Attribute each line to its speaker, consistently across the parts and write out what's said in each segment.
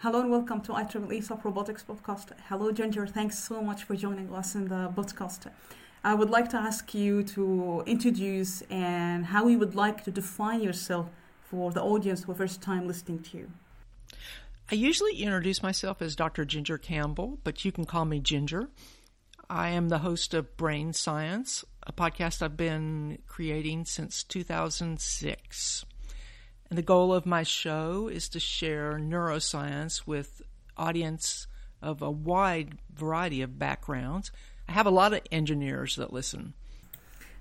Speaker 1: Hello and welcome to IEEE Soft Robotics Podcast. Hello, Ginger. Thanks so much for joining us in the podcast. I would like to ask you to introduce and how you would like to define yourself for the audience for first time listening to you.
Speaker 2: I usually introduce myself as Dr. Ginger Campbell, but you can call me Ginger. I am the host of Brain Science, a podcast I've been creating since 2006. And the goal of my show is to share neuroscience with audience of a wide variety of backgrounds. I have a lot of engineers that listen.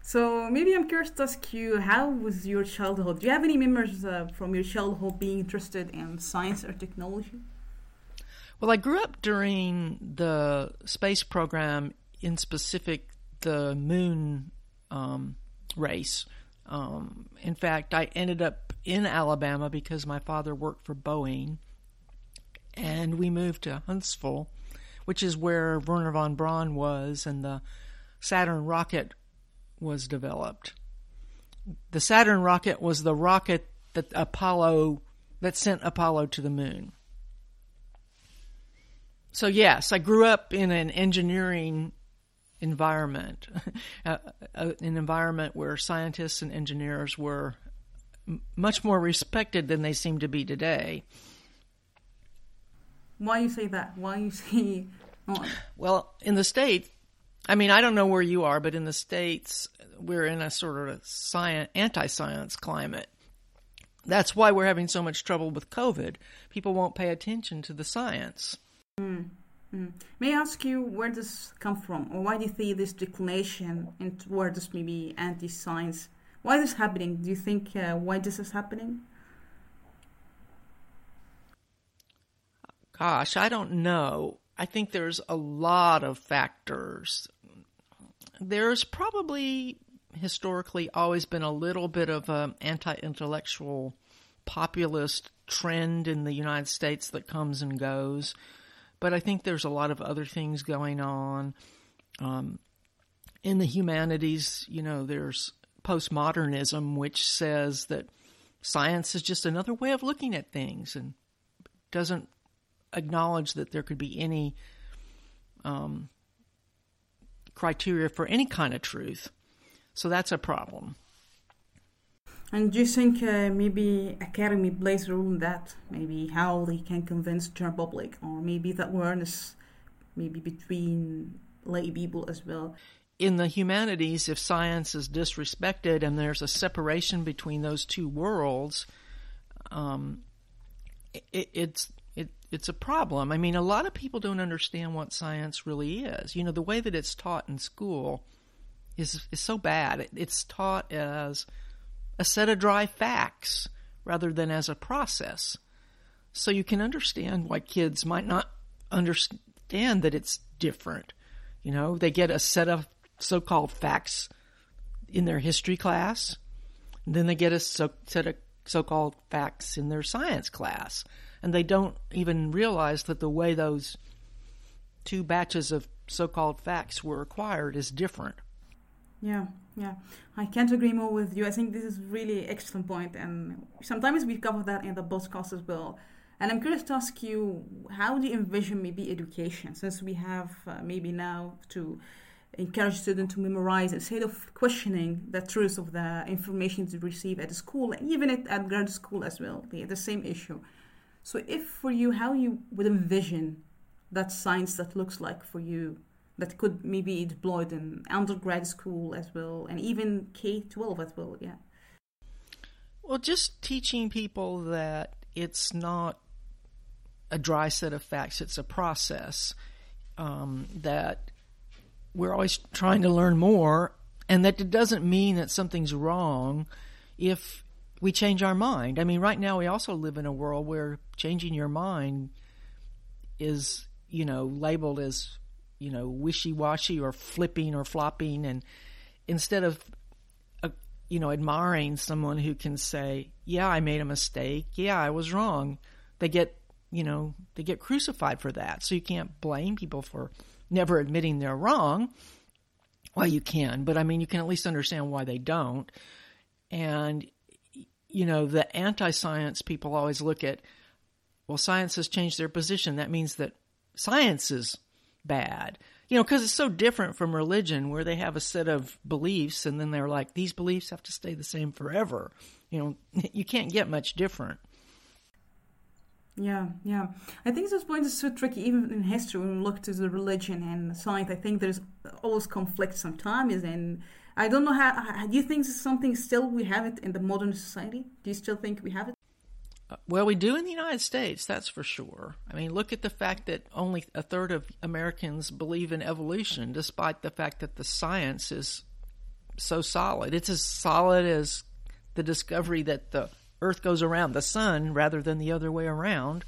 Speaker 1: So maybe I'm curious to ask you, how was your childhood? Do you have any memories uh, from your childhood being interested in science or technology?
Speaker 2: Well, I grew up during the space program, in specific the moon um, race. Um, in fact, I ended up in Alabama because my father worked for Boeing, and we moved to Huntsville, which is where Wernher von Braun was, and the Saturn rocket was developed. The Saturn rocket was the rocket that Apollo that sent Apollo to the moon. So yes, I grew up in an engineering environment, uh, an environment where scientists and engineers were much more respected than they seem to be today.
Speaker 1: Why you say that? Why you say?
Speaker 2: Oh. Well, in the states, I mean, I don't know where you are, but in the states, we're in a sort of science, anti-science climate. That's why we're having so much trouble with COVID. People won't pay attention to the science.
Speaker 1: Mm. Mm. May I ask you where this come from, or why do you see this declination and where towards maybe anti-science? Why is this happening? Do you think uh, why this is happening?
Speaker 2: Gosh, I don't know. I think there's a lot of factors. There's probably historically always been a little bit of an anti-intellectual populist trend in the United States that comes and goes but I think there's a lot of other things going on. Um, in the humanities, you know, there's postmodernism, which says that science is just another way of looking at things and doesn't acknowledge that there could be any um, criteria for any kind of truth. So that's a problem.
Speaker 1: And do you think uh, maybe academy plays a role in that? Maybe how they can convince the general public, or maybe that awareness, maybe between lay people as well.
Speaker 2: In the humanities, if science is disrespected and there's a separation between those two worlds, um, it, it's it, it's a problem. I mean, a lot of people don't understand what science really is. You know, the way that it's taught in school is is so bad. It, it's taught as a set of dry facts rather than as a process. So you can understand why kids might not understand that it's different. You know, they get a set of so called facts in their history class, then they get a so, set of so called facts in their science class. And they don't even realize that the way those two batches of so called facts were acquired is different.
Speaker 1: Yeah, yeah, I can't agree more with you. I think this is really excellent point, and sometimes we cover that in the podcast as well. And I'm curious to ask you, how do you envision maybe education, since we have uh, maybe now to encourage students to memorize instead of questioning the truth of the information they receive at school, and even at, at grad school as well, the, the same issue. So, if for you, how you would envision that science that looks like for you that could maybe be deployed in undergrad school as well, and even K twelve as well. Yeah.
Speaker 2: Well, just teaching people that it's not a dry set of facts; it's a process. Um, that we're always trying to learn more, and that it doesn't mean that something's wrong if we change our mind. I mean, right now we also live in a world where changing your mind is you know, labeled as, you know, wishy washy or flipping or flopping. And instead of, uh, you know, admiring someone who can say, yeah, I made a mistake. Yeah, I was wrong. They get, you know, they get crucified for that. So you can't blame people for never admitting they're wrong. Well, you can, but I mean, you can at least understand why they don't. And, you know, the anti science people always look at, well, science has changed their position. That means that science is bad. You know, because it's so different from religion where they have a set of beliefs and then they're like, these beliefs have to stay the same forever. You know, you can't get much different.
Speaker 1: Yeah, yeah. I think this point is so tricky, even in history, when we look to the religion and science. I think there's always conflict sometimes, and I don't know how. Do you think this is something still we have it in the modern society? Do you still think we have it?
Speaker 2: Uh, well, we do in the United States, that's for sure. I mean, look at the fact that only a third of Americans believe in evolution, despite the fact that the science is so solid. It's as solid as the discovery that the Earth goes around the sun rather than the other way around.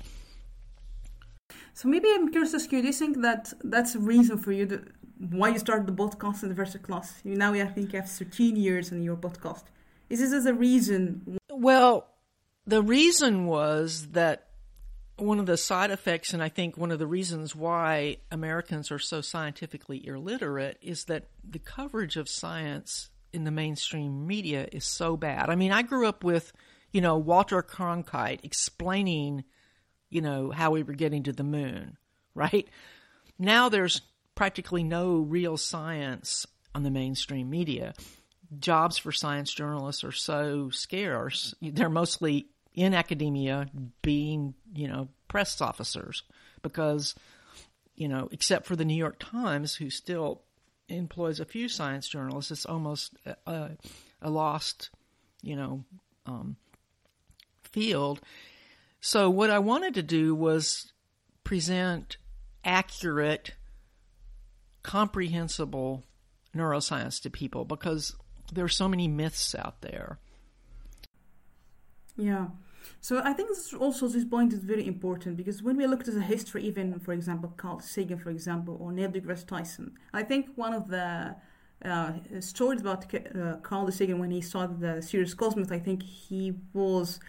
Speaker 1: So maybe I'm curious to ask you, do you think that that's a reason for you to, why you started the podcast in the first class? You now I think you have 13 years in your podcast. Is this as a reason?
Speaker 2: Well, the reason was that one of the side effects, and I think one of the reasons why Americans are so scientifically illiterate, is that the coverage of science in the mainstream media is so bad. I mean, I grew up with, you know, Walter Cronkite explaining, you know, how we were getting to the moon, right? Now there's practically no real science on the mainstream media. Jobs for science journalists are so scarce. They're mostly in academia being, you know, press officers because, you know, except for the New York Times, who still employs a few science journalists, it's almost a, a lost, you know, um, field. So what I wanted to do was present accurate, comprehensible neuroscience to people because there are so many myths out there.
Speaker 1: Yeah. So I think this also this point is very important because when we look at the history, even for example Carl Sagan, for example, or Neil deGrasse Tyson, I think one of the uh, stories about uh, Carl Sagan when he started the Serious Cosmos, I think he was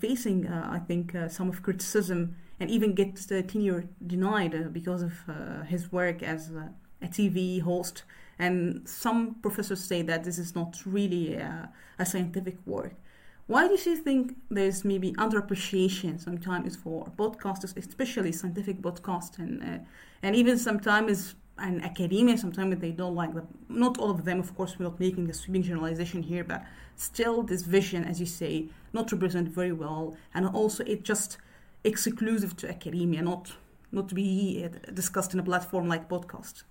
Speaker 1: facing, uh, I think, uh, some of criticism and even gets the tenure denied uh, because of his work as a, a TV host. And some professors say that this is not really a scientific work. Why do you think there's maybe underappreciation sometimes for podcasters, especially scientific podcasts, and uh, and even sometimes in academia, sometimes they don't like them. Not all of them, of course, we're not making a sweeping generalization here, but still this vision, as you say, not represented very well, and also it just exclusive to academia, not not to be uh, discussed in a platform like podcast.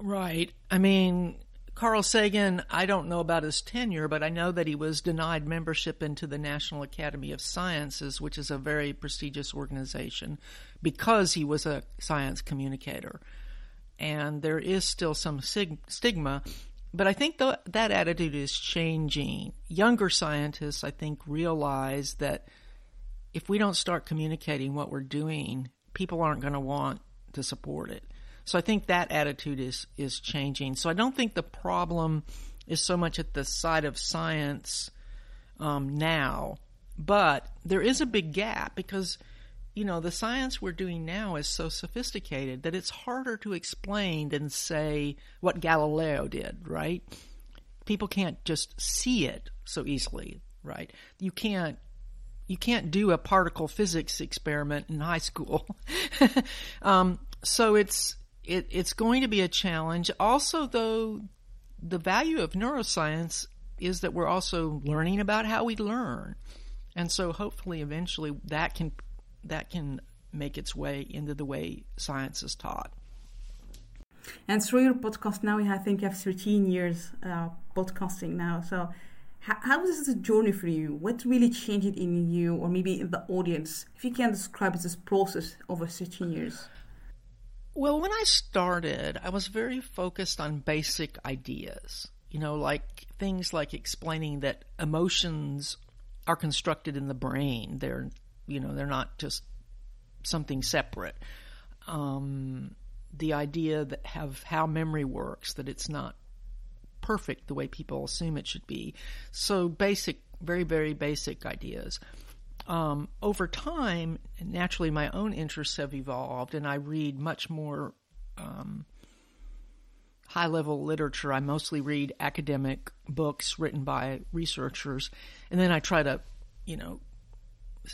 Speaker 2: Right. I mean, Carl Sagan, I don't know about his tenure, but I know that he was denied membership into the National Academy of Sciences, which is a very prestigious organization, because he was a science communicator. And there is still some sig- stigma, but I think the, that attitude is changing. Younger scientists, I think, realize that if we don't start communicating what we're doing, people aren't going to want to support it. So I think that attitude is is changing. So I don't think the problem is so much at the side of science um, now, but there is a big gap because you know the science we're doing now is so sophisticated that it's harder to explain than say what Galileo did. Right? People can't just see it so easily. Right? You can't you can't do a particle physics experiment in high school. um, so it's it, it's going to be a challenge. Also, though, the value of neuroscience is that we're also learning about how we learn, and so hopefully, eventually, that can that can make its way into the way science is taught.
Speaker 1: And through your podcast now, I think you have 13 years uh, podcasting now. So, how, how is this journey for you? What really changed in you, or maybe in the audience? If you can describe this process over 13 years.
Speaker 2: Well, when I started, I was very focused on basic ideas. You know, like things like explaining that emotions are constructed in the brain. They're, you know, they're not just something separate. um, the idea that have how memory works, that it's not perfect the way people assume it should be. So basic, very very basic ideas. Um, over time, naturally, my own interests have evolved, and I read much more um, high level literature. I mostly read academic books written by researchers, and then I try to, you know,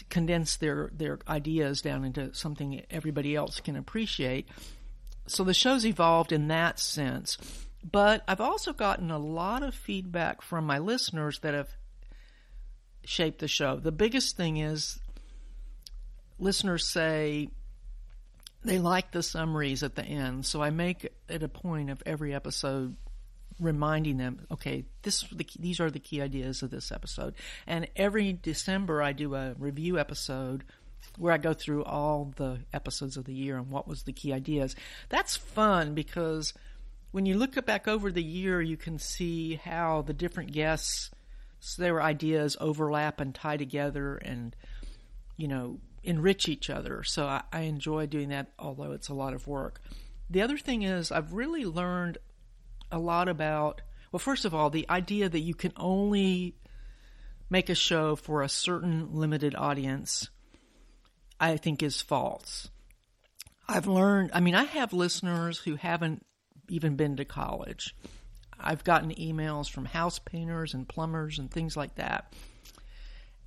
Speaker 2: condense their their ideas down into something everybody else can appreciate. So the show's evolved in that sense. But I've also gotten a lot of feedback from my listeners that have shaped the show. The biggest thing is listeners say they like the summaries at the end. So I make it a point of every episode reminding them, okay, this the, these are the key ideas of this episode. And every December I do a review episode where I go through all the episodes of the year and what was the key ideas. That's fun because when you look back over the year, you can see how the different guests their ideas overlap and tie together and you know enrich each other. So I, I enjoy doing that, although it's a lot of work. The other thing is, I've really learned a lot about, well, first of all, the idea that you can only make a show for a certain limited audience, I think is false. I've learned, I mean, I have listeners who haven't even been to college. I've gotten emails from house painters and plumbers and things like that.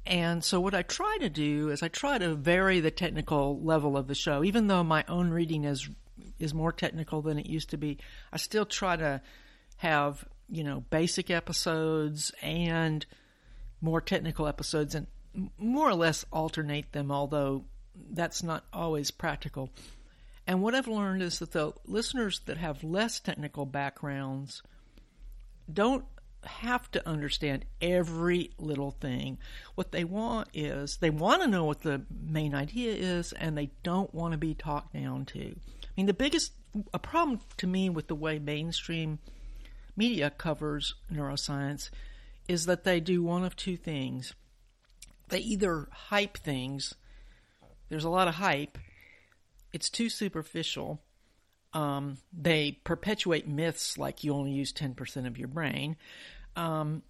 Speaker 2: And so what I try to do is I try to vary the technical level of the show, even though my own reading is is more technical than it used to be. I still try to have you know basic episodes and more technical episodes, and more or less alternate them. Although that's not always practical. And what I've learned is that the listeners that have less technical backgrounds don't have to understand every little thing. What they want is they want to know what the main idea is and they don't want to be talked down to. I mean, the biggest a problem to me with the way mainstream media covers neuroscience is that they do one of two things. They either hype things, there's a lot of hype, it's too superficial. Um, they perpetuate myths like you only use 10% of your brain. Um,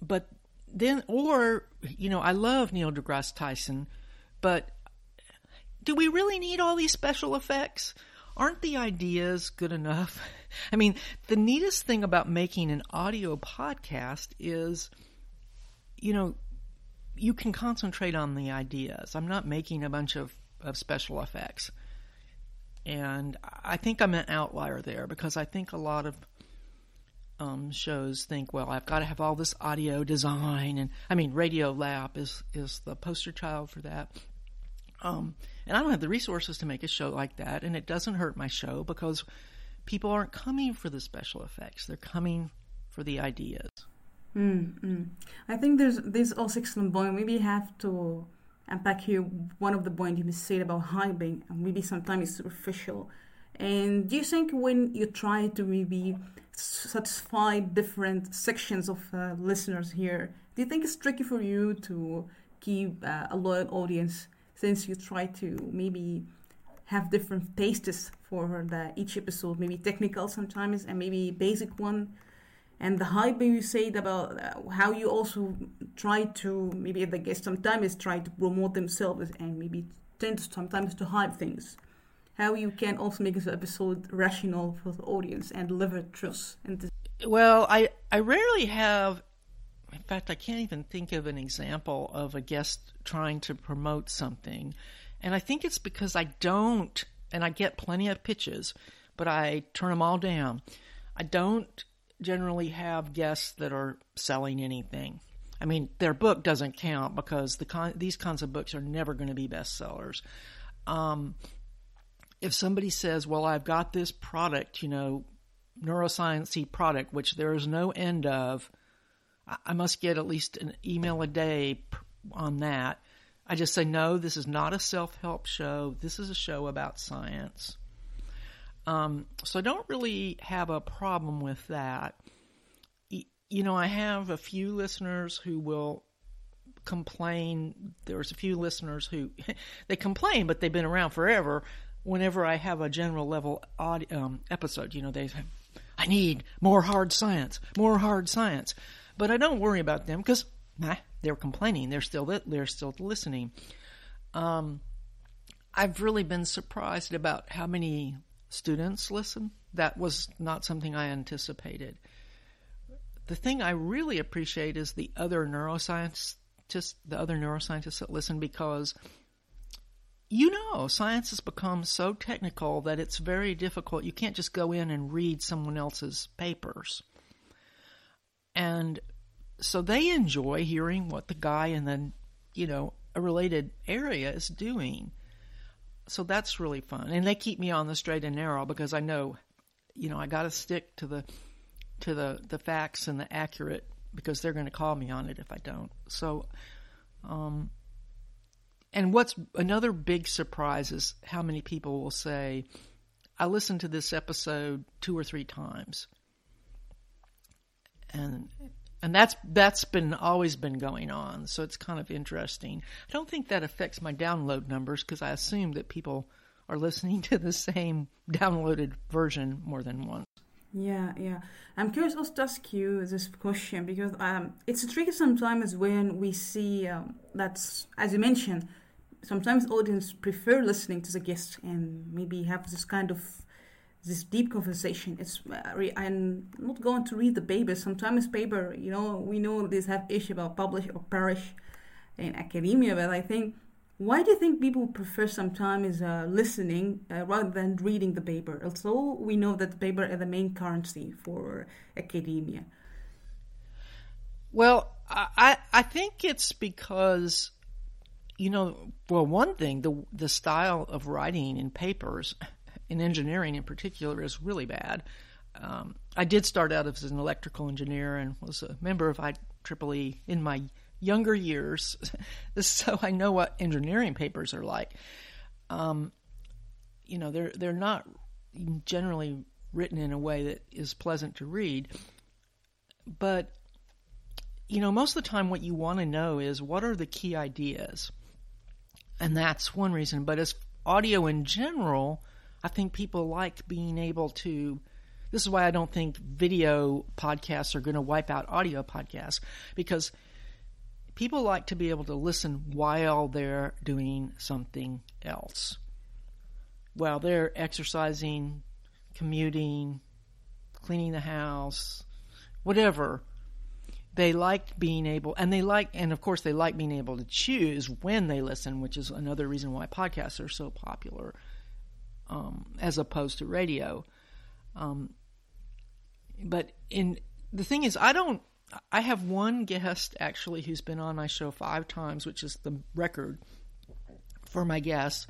Speaker 2: but then, or, you know, I love Neil deGrasse Tyson, but do we really need all these special effects? Aren't the ideas good enough? I mean, the neatest thing about making an audio podcast is, you know, you can concentrate on the ideas. I'm not making a bunch of, of special effects. And I think I'm an outlier there because I think a lot of um, shows think, well, I've got to have all this audio design, and I mean, Radio Lab is is the poster child for that. Um, and I don't have the resources to make a show like that, and it doesn't hurt my show because people aren't coming for the special effects; they're coming for the ideas.
Speaker 1: Mm, I think there's this also excellent point. Maybe have to unpack here one of the points you said about hyping, and maybe sometimes it's superficial. And do you think when you try to maybe satisfy different sections of uh, listeners here. Do you think it's tricky for you to keep uh, a loyal audience since you try to maybe have different tastes for the each episode, maybe technical sometimes and maybe basic one? And the hype you said about uh, how you also try to maybe the guest sometimes try to promote themselves and maybe tend sometimes to hype things how you can also make this episode rational for the audience and deliver truth. And
Speaker 2: well, I I rarely have. In fact, I can't even think of an example of a guest trying to promote something, and I think it's because I don't. And I get plenty of pitches, but I turn them all down. I don't generally have guests that are selling anything. I mean, their book doesn't count because the con- these kinds of books are never going to be bestsellers. Um, if somebody says, well, I've got this product, you know, neuroscience product, which there is no end of, I must get at least an email a day on that. I just say, no, this is not a self help show. This is a show about science. Um, so I don't really have a problem with that. You know, I have a few listeners who will complain. There's a few listeners who they complain, but they've been around forever whenever I have a general level audio, um, episode, you know, they say, I need more hard science, more hard science. But I don't worry about them because nah, they're complaining. They're still they're still listening. Um, I've really been surprised about how many students listen. That was not something I anticipated. The thing I really appreciate is the other neuroscientists, the other neuroscientists that listen because you know, science has become so technical that it's very difficult. You can't just go in and read someone else's papers. And so they enjoy hearing what the guy in the, you know, a related area is doing. So that's really fun. And they keep me on the straight and narrow because I know, you know, I got to stick to the to the the facts and the accurate because they're going to call me on it if I don't. So um and what's another big surprise is how many people will say, I listened to this episode two or three times. And and that's that's been always been going on, so it's kind of interesting. I don't think that affects my download numbers because I assume that people are listening to the same downloaded version more than once.
Speaker 1: Yeah, yeah. I'm curious also to ask you this question because um, it's tricky sometimes when we see um, that's as you mentioned sometimes audience prefer listening to the guest and maybe have this kind of this deep conversation. It's uh, I'm not going to read the paper. Sometimes paper, you know, we know these have issue about publish or perish in academia, but I think why do you think people prefer sometimes uh, listening uh, rather than reading the paper? Also, we know that the paper is the main currency for academia.
Speaker 2: Well, I I think it's because you know, well, one thing the the style of writing in papers, in engineering in particular, is really bad. Um, I did start out as an electrical engineer and was a member of IEEE in my younger years, so I know what engineering papers are like. Um, you know, they're they're not generally written in a way that is pleasant to read, but you know, most of the time, what you want to know is what are the key ideas and that's one reason. But as audio in general, I think people like being able to. This is why I don't think video podcasts are going to wipe out audio podcasts because people like to be able to listen while they're doing something else. While they're exercising, commuting, cleaning the house, whatever they like being able, and they like, and of course, they like being able to choose when they listen, which is another reason why podcasts are so popular um, as opposed to radio. Um, but in the thing is, I don't. I have one guest actually who's been on my show five times, which is the record for my guests.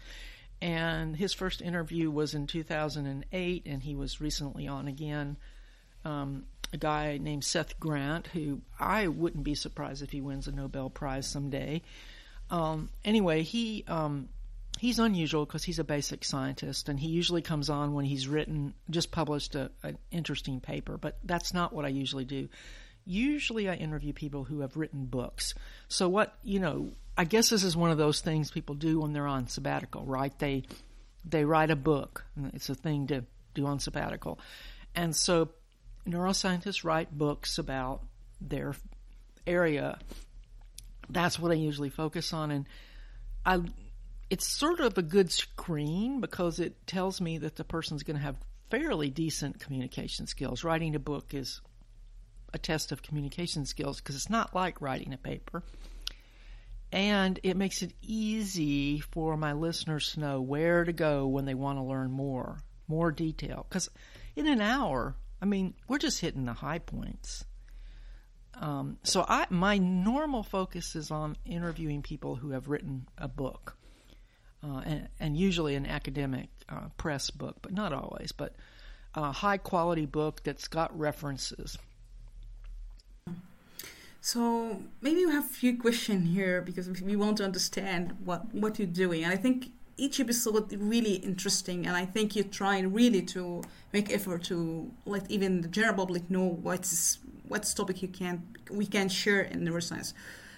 Speaker 2: And his first interview was in 2008, and he was recently on again. Um, a guy named Seth Grant, who I wouldn't be surprised if he wins a Nobel Prize someday. Um, anyway, he um, he's unusual because he's a basic scientist, and he usually comes on when he's written just published a, an interesting paper. But that's not what I usually do. Usually, I interview people who have written books. So what you know, I guess this is one of those things people do when they're on sabbatical, right? They they write a book. It's a thing to do on sabbatical, and so neuroscientists write books about their area. That's what I usually focus on, and I. It's sort of a good screen because it tells me that the person's going to have fairly decent communication skills. Writing a book is a test of communication skills because it's not like writing a paper. And it makes it easy for my listeners to know where to go when they want to learn more, more detail. Because in an hour, I mean, we're just hitting the high points. Um, so I, my normal focus is on interviewing people who have written a book, uh, and, and, usually an academic uh, press book, but not always. But a high quality book that's got references.
Speaker 1: So maybe you have a few questions here because we want to understand what what you're doing, and I think each episode really interesting and i think you're trying really to make effort to let even the general public know what's what's topic you can we can share in neuroscience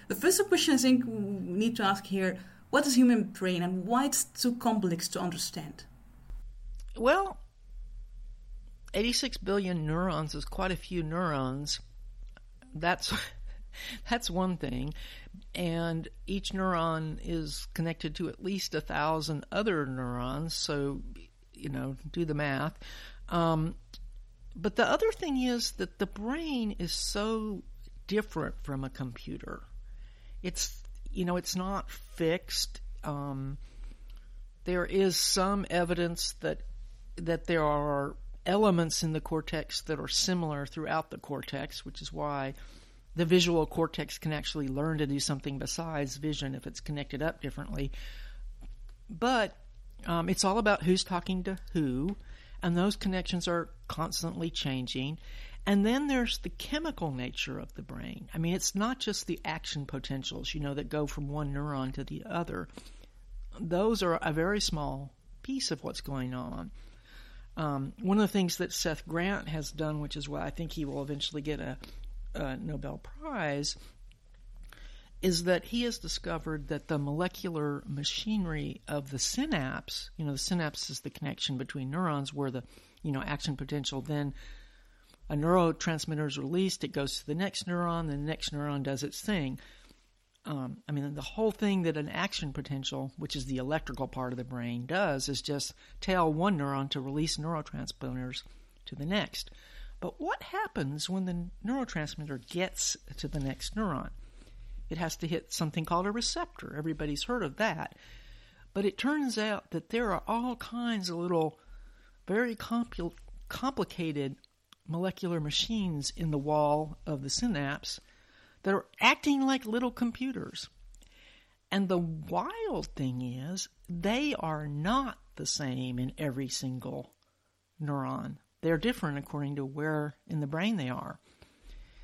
Speaker 1: the first question i think we need to ask here what is human brain and why it's too complex to understand
Speaker 2: Well, 86 billion neurons is quite a few neurons. That's that's one thing, and each neuron is connected to at least a thousand other neurons. So, you know, do the math. Um, but the other thing is that the brain is so different from a computer. It's you know it's not fixed. Um, there is some evidence that that there are elements in the cortex that are similar throughout the cortex, which is why the visual cortex can actually learn to do something besides vision if it's connected up differently. But um, it's all about who's talking to who, and those connections are constantly changing. And then there's the chemical nature of the brain. I mean, it's not just the action potentials, you know, that go from one neuron to the other. Those are a very small piece of what's going on. Um, one of the things that Seth Grant has done, which is why I think he will eventually get a, a Nobel Prize, is that he has discovered that the molecular machinery of the synapse, you know, the synapse is the connection between neurons where the, you know, action potential then a neurotransmitter is released, it goes to the next neuron, the next neuron does its thing. Um, I mean, the whole thing that an action potential, which is the electrical part of the brain, does is just tell one neuron to release neurotransmitters to the next. But what happens when the neurotransmitter gets to the next neuron? It has to hit something called a receptor. Everybody's heard of that. But it turns out that there are all kinds of little, very compl- complicated molecular machines in the wall of the synapse that are acting like little computers. And the wild thing is, they are not the same in every single neuron. They're different according to where in the brain they are.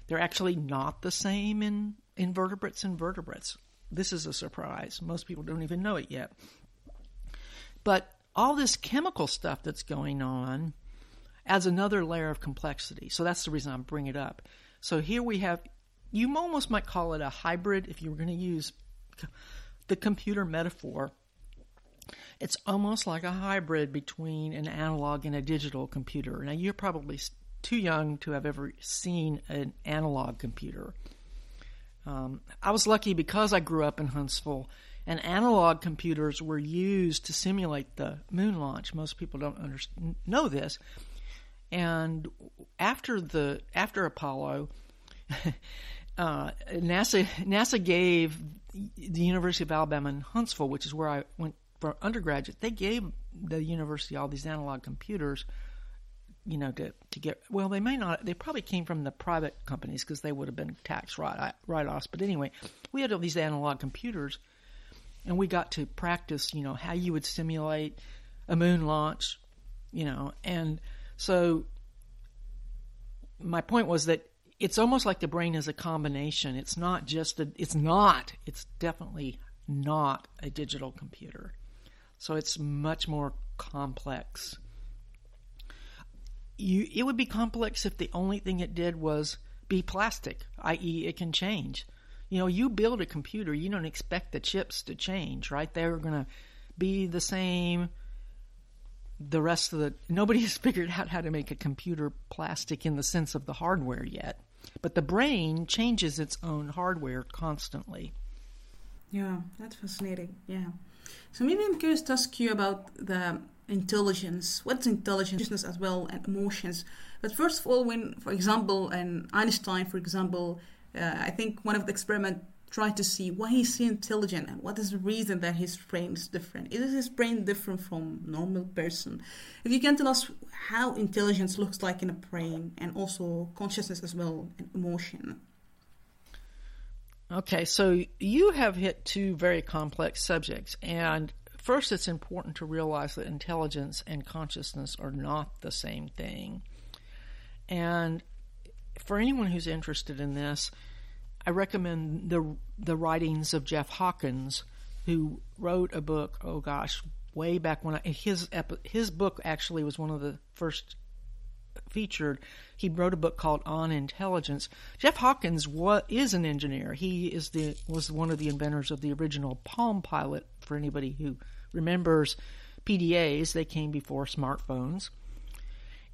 Speaker 2: They're actually not the same in invertebrates and vertebrates. This is a surprise. Most people don't even know it yet. But all this chemical stuff that's going on adds another layer of complexity. So that's the reason I'm bringing it up. So here we have, you almost might call it a hybrid if you were going to use the computer metaphor. It's almost like a hybrid between an analog and a digital computer. Now, you're probably too young to have ever seen an analog computer. Um, I was lucky because I grew up in Huntsville and analog computers were used to simulate the moon launch. Most people don't under- know this, and after the after Apollo, uh, NASA NASA gave the University of Alabama in Huntsville, which is where I went for undergraduate. They gave the university all these analog computers, you know, to to get. Well, they may not. They probably came from the private companies because they would have been tax write offs. But anyway, we had all these analog computers, and we got to practice, you know, how you would simulate a moon launch, you know, and so my point was that it's almost like the brain is a combination. It's not just a, it's not, it's definitely not a digital computer. So it's much more complex. You, it would be complex if the only thing it did was be plastic, i.e., it can change. You know, you build a computer, you don't expect the chips to change, right? They're going to be the same the rest of the nobody has figured out how to make a computer plastic in the sense of the hardware yet. But the brain changes its own hardware constantly.
Speaker 1: Yeah, that's fascinating. Yeah. So maybe I'm curious to ask you about the intelligence. What's intelligence as well and emotions? But first of all, when, for example, and Einstein, for example, uh, I think one of the experiment try to see why he's so intelligent and what is the reason that his brain is different. Is his brain different from normal person? If you can tell us how intelligence looks like in a brain and also consciousness as well and emotion.
Speaker 2: Okay, so you have hit two very complex subjects and first it's important to realize that intelligence and consciousness are not the same thing. And for anyone who's interested in this, I recommend the the writings of Jeff Hawkins, who wrote a book. Oh gosh, way back when I, his his book actually was one of the first featured. He wrote a book called On Intelligence. Jeff Hawkins is an engineer. He is the was one of the inventors of the original Palm Pilot. For anybody who remembers, PDAs. They came before smartphones.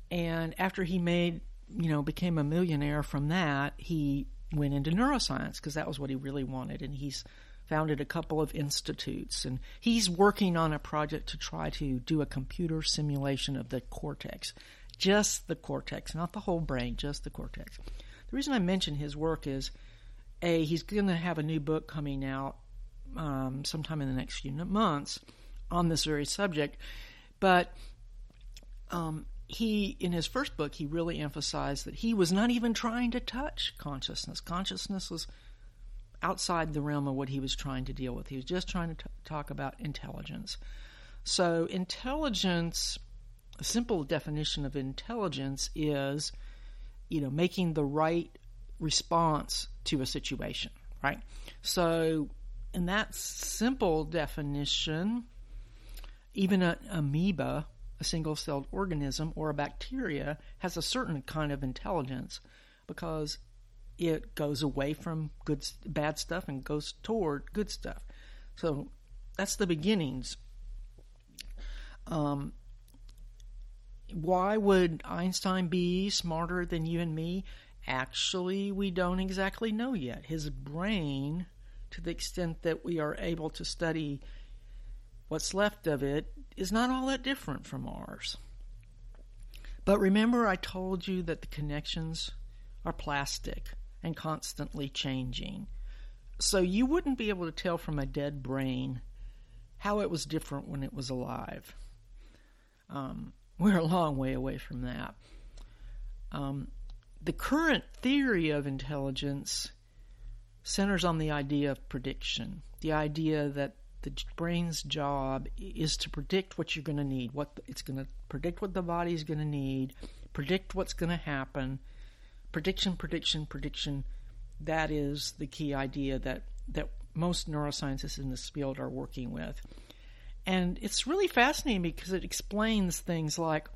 Speaker 2: And after he made, you know, became a millionaire from that, he went into neuroscience because that was what he really wanted. And he's founded a couple of institutes. And he's working on a project to try to do a computer simulation of the cortex, just the cortex, not the whole brain, just the cortex. The reason I mention his work is A, he's going to have a new book coming out um, sometime in the next few months on this very subject. But um, he, in his first book, he really emphasized that he was not even trying to touch consciousness. Consciousness was outside the realm of what he was trying to deal with. He was just trying to t- talk about intelligence. So, intelligence, a simple definition of intelligence is, you know, making the right response to a situation, right? So, in that simple definition, even an amoeba, a single celled organism, or a bacteria has a certain kind of intelligence because it goes away from good bad stuff and goes toward good stuff. So that's the beginnings. Um, why would Einstein be smarter than you and me? Actually, we don't exactly know yet. His brain, to the extent that we are able to study what's left of it, is not all that different from ours. But remember, I told you that the connections are plastic and constantly changing. So you wouldn't be able to tell from a dead brain how it was different when it was alive. Um, we're a long way away from that. Um, the current theory of intelligence centers on the idea of prediction, the idea that the brain's job is to predict what you're going to need, what it's going to predict what the body's going to need, predict what's going to happen, prediction, prediction, prediction. That is the key idea that, that most neuroscientists in this field are working with. And it's really fascinating because it explains things like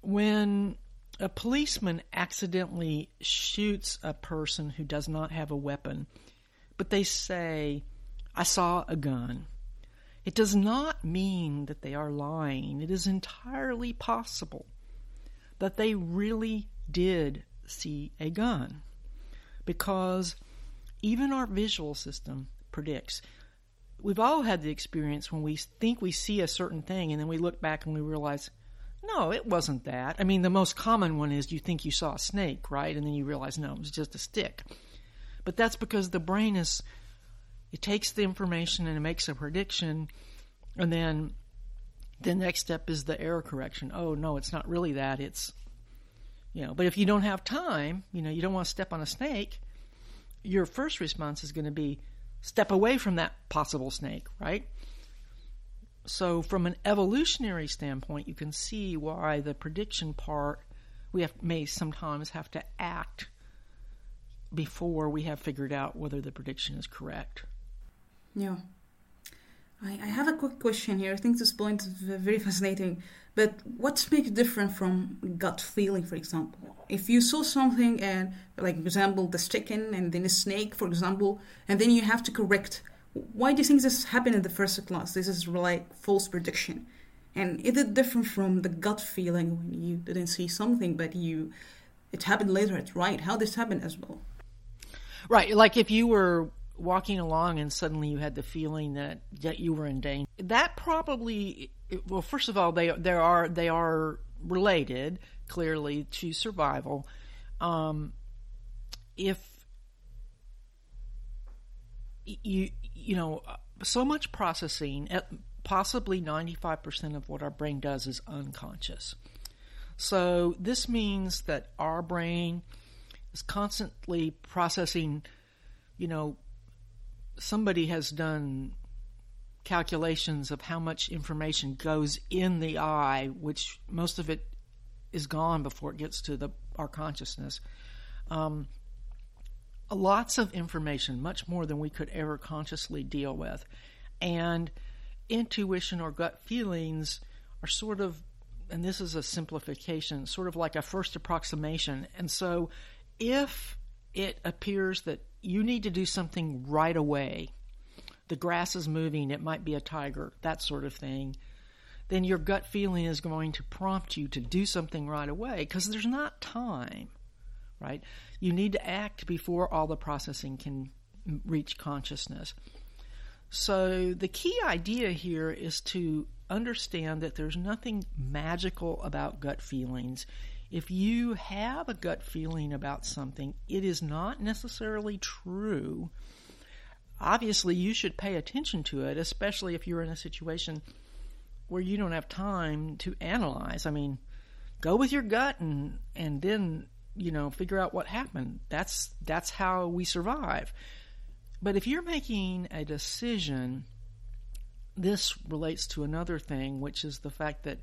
Speaker 2: when a policeman accidentally shoots a person who does not have a weapon, but they say, I saw a gun. It does not mean that they are lying. It is entirely possible that they really did see a gun because even our visual system predicts. We've all had the experience when we think we see a certain thing and then we look back and we realize, no, it wasn't that. I mean, the most common one is you think you saw a snake, right? And then you realize, no, it was just a stick. But that's because the brain is, it takes the information and it makes a prediction, and then the next step is the error correction. Oh, no, it's not really that. It's you know, but if you don't have time, you know, you don't want to step on a snake, your first response is going to be step away from that possible snake, right? So, from an evolutionary standpoint, you can see why the prediction part we have, may sometimes have to act before we have figured out whether the prediction is correct.
Speaker 1: Yeah. I, I have a quick question here. I think this point is very fascinating. But what makes it different from gut feeling, for example? If you saw something and, like, example, the chicken and then a snake, for example, and then you have to correct, why do you think this happened in the first class? This is like false prediction. And is it different from the gut feeling when you didn't see something, but you, it happened later, it's right? How this happened as well?
Speaker 2: Right. Like if you were walking along and suddenly you had the feeling that, that you were in danger, that probably well, first of all, they there are they are related clearly to survival. Um, if you you know so much processing, possibly ninety five percent of what our brain does is unconscious. So this means that our brain is constantly processing. You know, somebody has done calculations of how much information goes in the eye, which most of it is gone before it gets to the our consciousness. Um, lots of information, much more than we could ever consciously deal with, and intuition or gut feelings are sort of, and this is a simplification, sort of like a first approximation. And so, if it appears that you need to do something right away the grass is moving, it might be a tiger, that sort of thing. then your gut feeling is going to prompt you to do something right away because there's not time, right? You need to act before all the processing can reach consciousness. So the key idea here is to understand that there's nothing magical about gut feelings. If you have a gut feeling about something, it is not necessarily true. Obviously, you should pay attention to it, especially if you're in a situation where you don't have time to analyze. I mean, go with your gut and and then, you know, figure out what happened. That's that's how we survive. But if you're making a decision, this relates to another thing, which is the fact that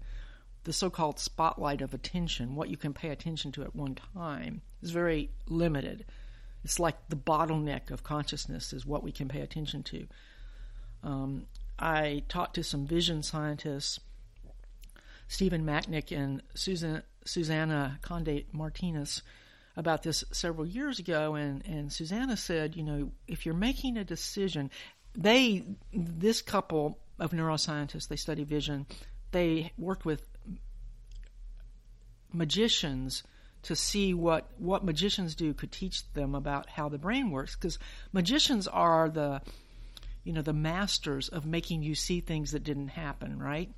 Speaker 2: the so called spotlight of attention, what you can pay attention to at one time, is very limited. It's like the bottleneck of consciousness, is what we can pay attention to. Um, I talked to some vision scientists, Stephen Macknik and Susan, Susana Conde Martinez, about this several years ago, and, and Susanna said, you know, if you're making a decision, they, this couple of neuroscientists, they study vision, they worked with magicians to see what, what magicians do could teach them about how the brain works because magicians are the you know the masters of making you see things that didn't happen right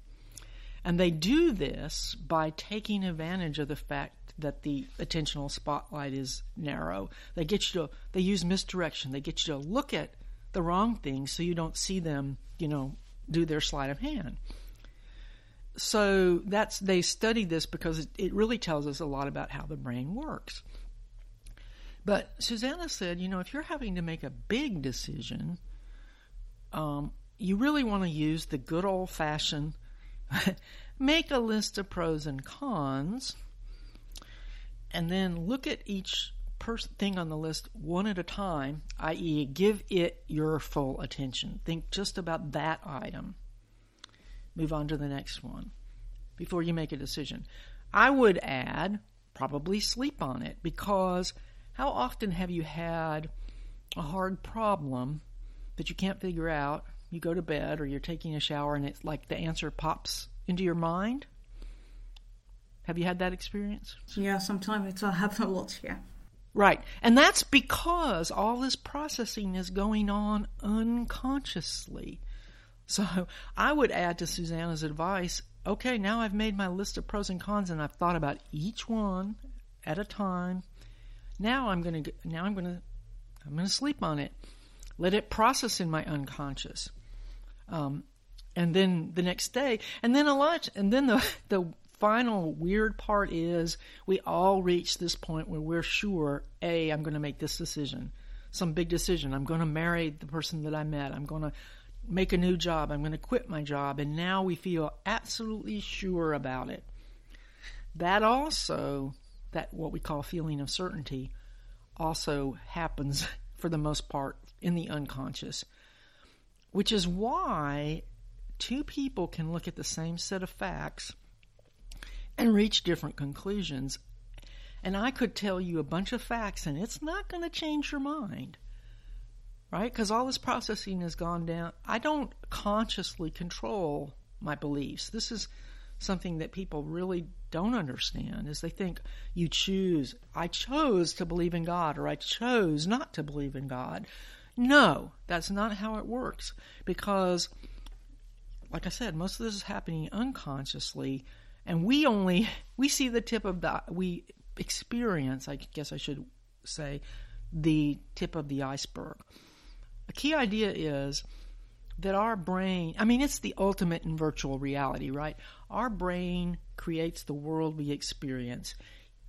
Speaker 2: and they do this by taking advantage of the fact that the attentional spotlight is narrow. They get you to, they use misdirection. They get you to look at the wrong things so you don't see them, you know, do their sleight of hand. So that's they study this because it, it really tells us a lot about how the brain works. But Susanna said, you know, if you're having to make a big decision, um, you really want to use the good old fashioned make a list of pros and cons and then look at each pers- thing on the list one at a time, i.e., give it your full attention. Think just about that item. Move on to the next one before you make a decision. I would add probably sleep on it because how often have you had a hard problem that you can't figure out? You go to bed or you're taking a shower and it's like the answer pops into your mind have you had that experience?
Speaker 1: Yeah, sometimes it's happened a lot, yeah.
Speaker 2: Right. And that's because all this processing is going on unconsciously. So I would add to Susanna's advice okay, now I've made my list of pros and cons and I've thought about each one at a time. Now I'm going to now I'm going to I'm going to sleep on it. Let it process in my unconscious. Um, and then the next day, and then a lot, and then the the final weird part is we all reach this point where we're sure, A, I'm going to make this decision, some big decision. I'm going to marry the person that I met. I'm going to make a new job. I'm going to quit my job. And now we feel absolutely sure about it. That also, that what we call feeling of certainty, also happens for the most part in the unconscious, which is why two people can look at the same set of facts and reach different conclusions. And I could tell you a bunch of facts, and it's not going to change your mind, right? Because all this processing has gone down. I don't consciously control my beliefs. This is something that people really don't understand is they think you choose i chose to believe in god or i chose not to believe in god no that's not how it works because like i said most of this is happening unconsciously and we only we see the tip of the we experience i guess i should say the tip of the iceberg a key idea is that our brain i mean it's the ultimate in virtual reality right our brain creates the world we experience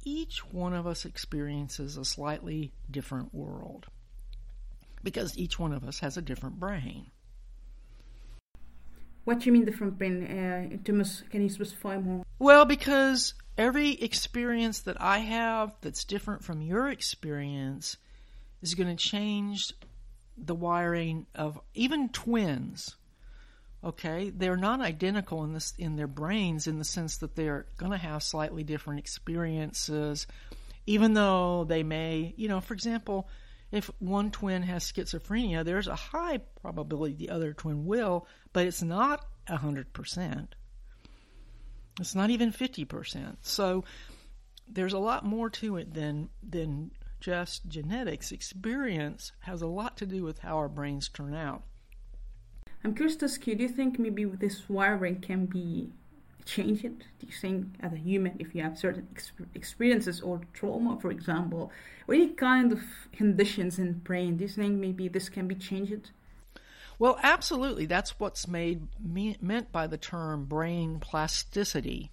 Speaker 2: each one of us experiences a slightly different world because each one of us has a different brain
Speaker 1: what do you mean different brain? Uh, can you specify more?
Speaker 2: Well, because every experience that I have that's different from your experience is going to change the wiring of even twins. Okay, they're not identical in this in their brains in the sense that they're going to have slightly different experiences, even though they may, you know, for example, if one twin has schizophrenia, there's a high probability the other twin will, but it's not 100%. It's not even 50%. So there's a lot more to it than than just genetics. Experience has a lot to do with how our brains turn out.
Speaker 1: I'm curious to ask you, do you think maybe this wiring can be changed? Do you think as a human, if you have certain ex- experiences or trauma, for example, or any kind of conditions in brain, do you think maybe this can be changed?
Speaker 2: Well, absolutely. That's what's made me, meant by the term brain plasticity.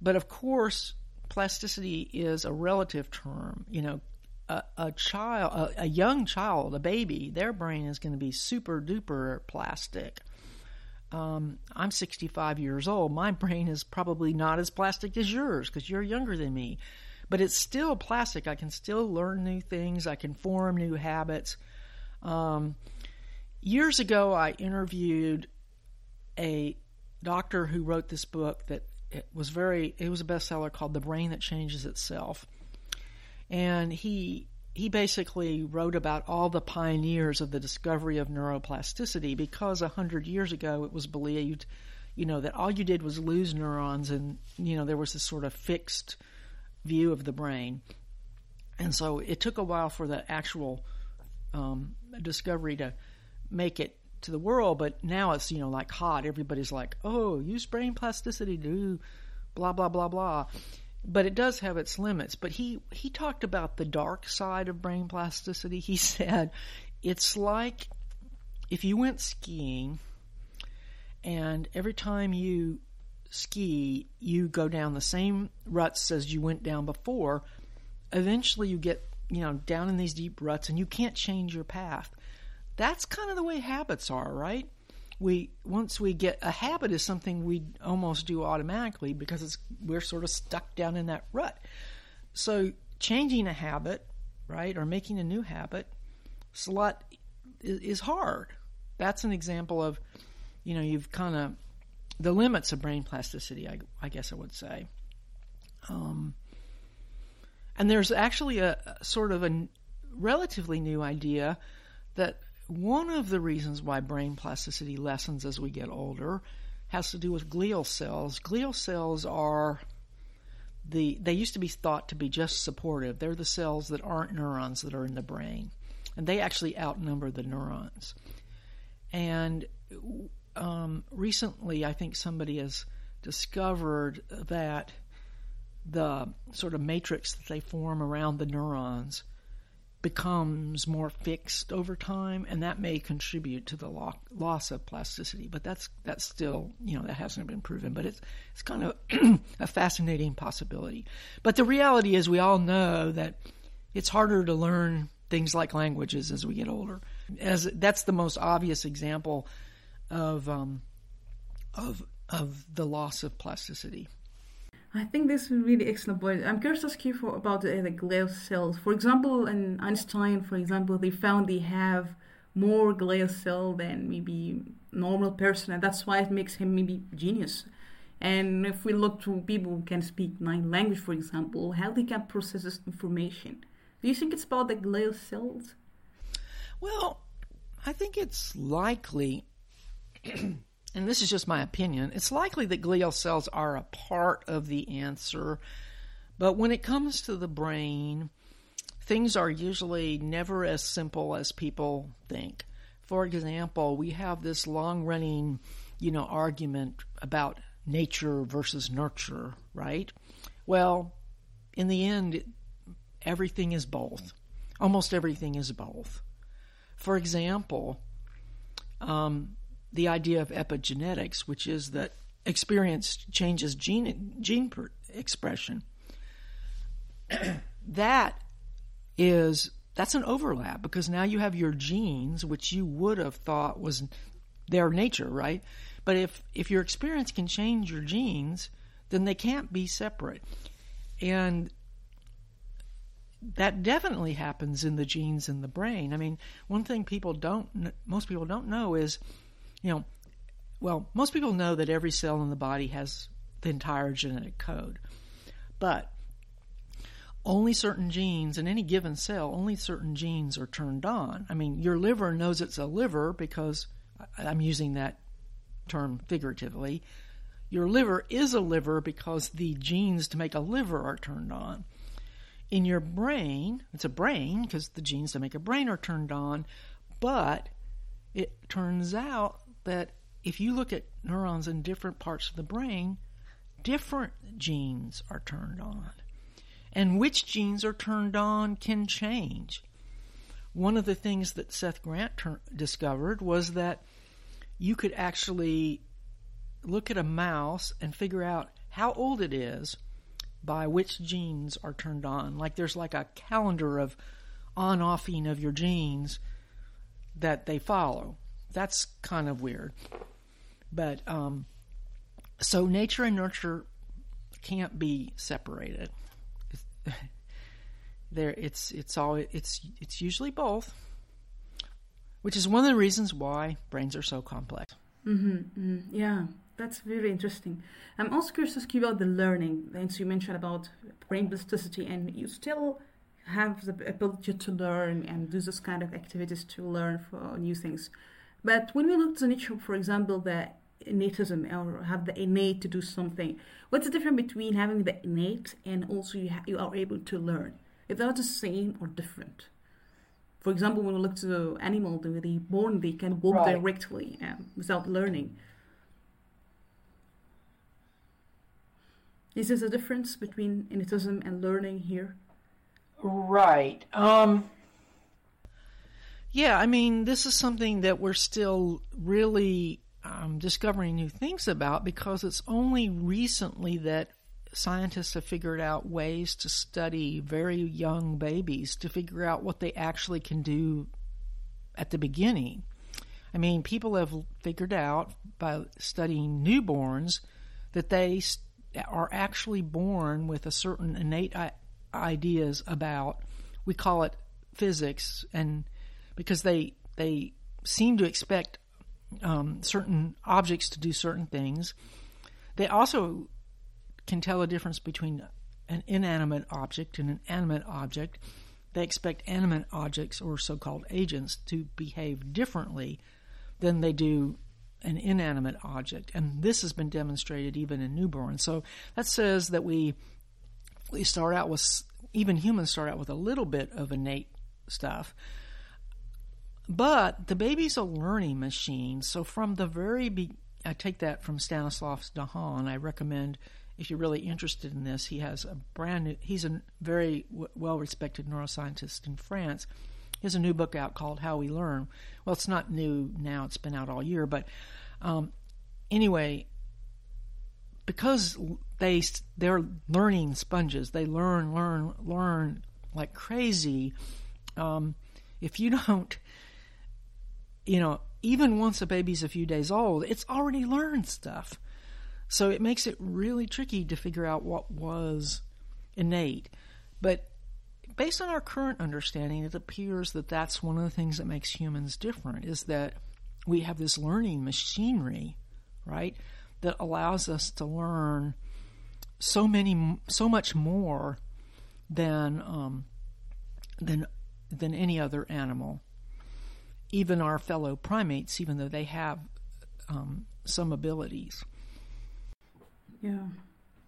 Speaker 2: But of course, plasticity is a relative term. You know, a, a child, a, a, young child, a baby, their brain is going to be super duper plastic. Um, I'm 65 years old. My brain is probably not as plastic as yours because you're younger than me. But it's still plastic. I can still learn new things. I can form new habits. Um, years ago, I interviewed a doctor who wrote this book that it was very it was a bestseller called The Brain That Changes Itself. And he he basically wrote about all the pioneers of the discovery of neuroplasticity because a hundred years ago it was believed, you know, that all you did was lose neurons and you know there was this sort of fixed view of the brain. And so it took a while for the actual um, discovery to make it to the world, but now it's, you know, like hot. Everybody's like, oh, use brain plasticity do blah, blah, blah, blah. But it does have its limits. But he, he talked about the dark side of brain plasticity. He said it's like if you went skiing and every time you ski, you go down the same ruts as you went down before, eventually you get, you know, down in these deep ruts and you can't change your path. That's kind of the way habits are, right? We once we get a habit is something we almost do automatically because it's we're sort of stuck down in that rut. So changing a habit, right, or making a new habit, it's a lot is hard. That's an example of, you know, you've kind of the limits of brain plasticity. I, I guess I would say. Um, and there's actually a, a sort of a relatively new idea that one of the reasons why brain plasticity lessens as we get older has to do with glial cells. Glial cells are the they used to be thought to be just supportive. They're the cells that aren't neurons that are in the brain, and they actually outnumber the neurons. And um, recently, I think somebody has discovered that the sort of matrix that they form around the neurons becomes more fixed over time, and that may contribute to the lo- loss of plasticity. But that's that's still you know that hasn't been proven, but it's it's kind of a fascinating possibility. But the reality is, we all know that it's harder to learn things like languages as we get older. As that's the most obvious example of um, of of the loss of plasticity.
Speaker 1: I think this is a really excellent point. I'm curious to ask you for, about the, the glial cells. For example, in Einstein, for example, they found they have more glial cell than maybe normal person, and that's why it makes him maybe genius. And if we look to people who can speak nine language, for example, how they can process this information. Do you think it's about the glial cells?
Speaker 2: Well, I think it's likely and this is just my opinion, it's likely that glial cells are a part of the answer. But when it comes to the brain, things are usually never as simple as people think. For example, we have this long running, you know, argument about nature versus nurture, right? Well, in the end, everything is both. Almost everything is both. For example, um, the idea of epigenetics, which is that experience changes gene gene per, expression. that is that's an overlap because now you have your genes, which you would have thought was their nature, right? But if if your experience can change your genes, then they can't be separate, and that definitely happens in the genes in the brain. I mean, one thing people don't, most people don't know is you know, well, most people know that every cell in the body has the entire genetic code, but only certain genes in any given cell, only certain genes are turned on. I mean, your liver knows it's a liver because I'm using that term figuratively. your liver is a liver because the genes to make a liver are turned on. In your brain, it's a brain because the genes to make a brain are turned on, but it turns out that if you look at neurons in different parts of the brain, different genes are turned on. And which genes are turned on can change. One of the things that Seth Grant ter- discovered was that you could actually look at a mouse and figure out how old it is by which genes are turned on. Like there's like a calendar of on offing of your genes that they follow. That's kind of weird. But um, so nature and nurture can't be separated. there, it's it's all it's it's usually both, which is one of the reasons why brains are so complex.
Speaker 1: Mm-hmm, mm-hmm. Yeah, that's very interesting. I'm also curious to ask you about the learning. Things you mentioned about brain plasticity, and you still have the ability to learn and do this kind of activities to learn for new things. But when we look to the nature, for example, the innatism or have the innate to do something, what's the difference between having the innate and also you, ha- you are able to learn? If they're the same or different. For example, when we look to the animal, when they're born, they can walk
Speaker 2: Right.
Speaker 1: directly um, without learning. Is there a difference between innatism and learning here?
Speaker 2: Right. Um, yeah, I mean, this is something that we're still really um, discovering new things about because it's only recently that scientists have figured out ways to study very young babies to figure out what they actually can do at the beginning. I mean, people have figured out by studying newborns that they are actually born with a certain innate ideas about we call it physics and because they they seem to expect um, certain objects to do certain things. They also can tell a difference between an inanimate object and an animate object. They expect animate objects or so-called agents to behave differently than they do an inanimate object. And this has been demonstrated even in newborns. So that says that we we start out with even humans start out with a little bit of innate stuff but the baby's a learning machine so from the very be- i take that from stanislas dehaene i recommend if you're really interested in this he has a brand new he's a very w- well respected neuroscientist in france he has a new book out called how we learn well it's not new now it's been out all year but um, anyway because they they're learning sponges. They learn, learn, learn like crazy. Um, if you don't, you know, even once a baby's a few days old, it's already learned stuff. So it makes it really tricky to figure out what was innate. But based on our current understanding, it appears that that's one of the things that makes humans different is that we have this learning machinery, right? that allows us to learn so many, so much more than um, than than any other animal. Even our fellow primates, even though they have um, some abilities.
Speaker 1: Yeah,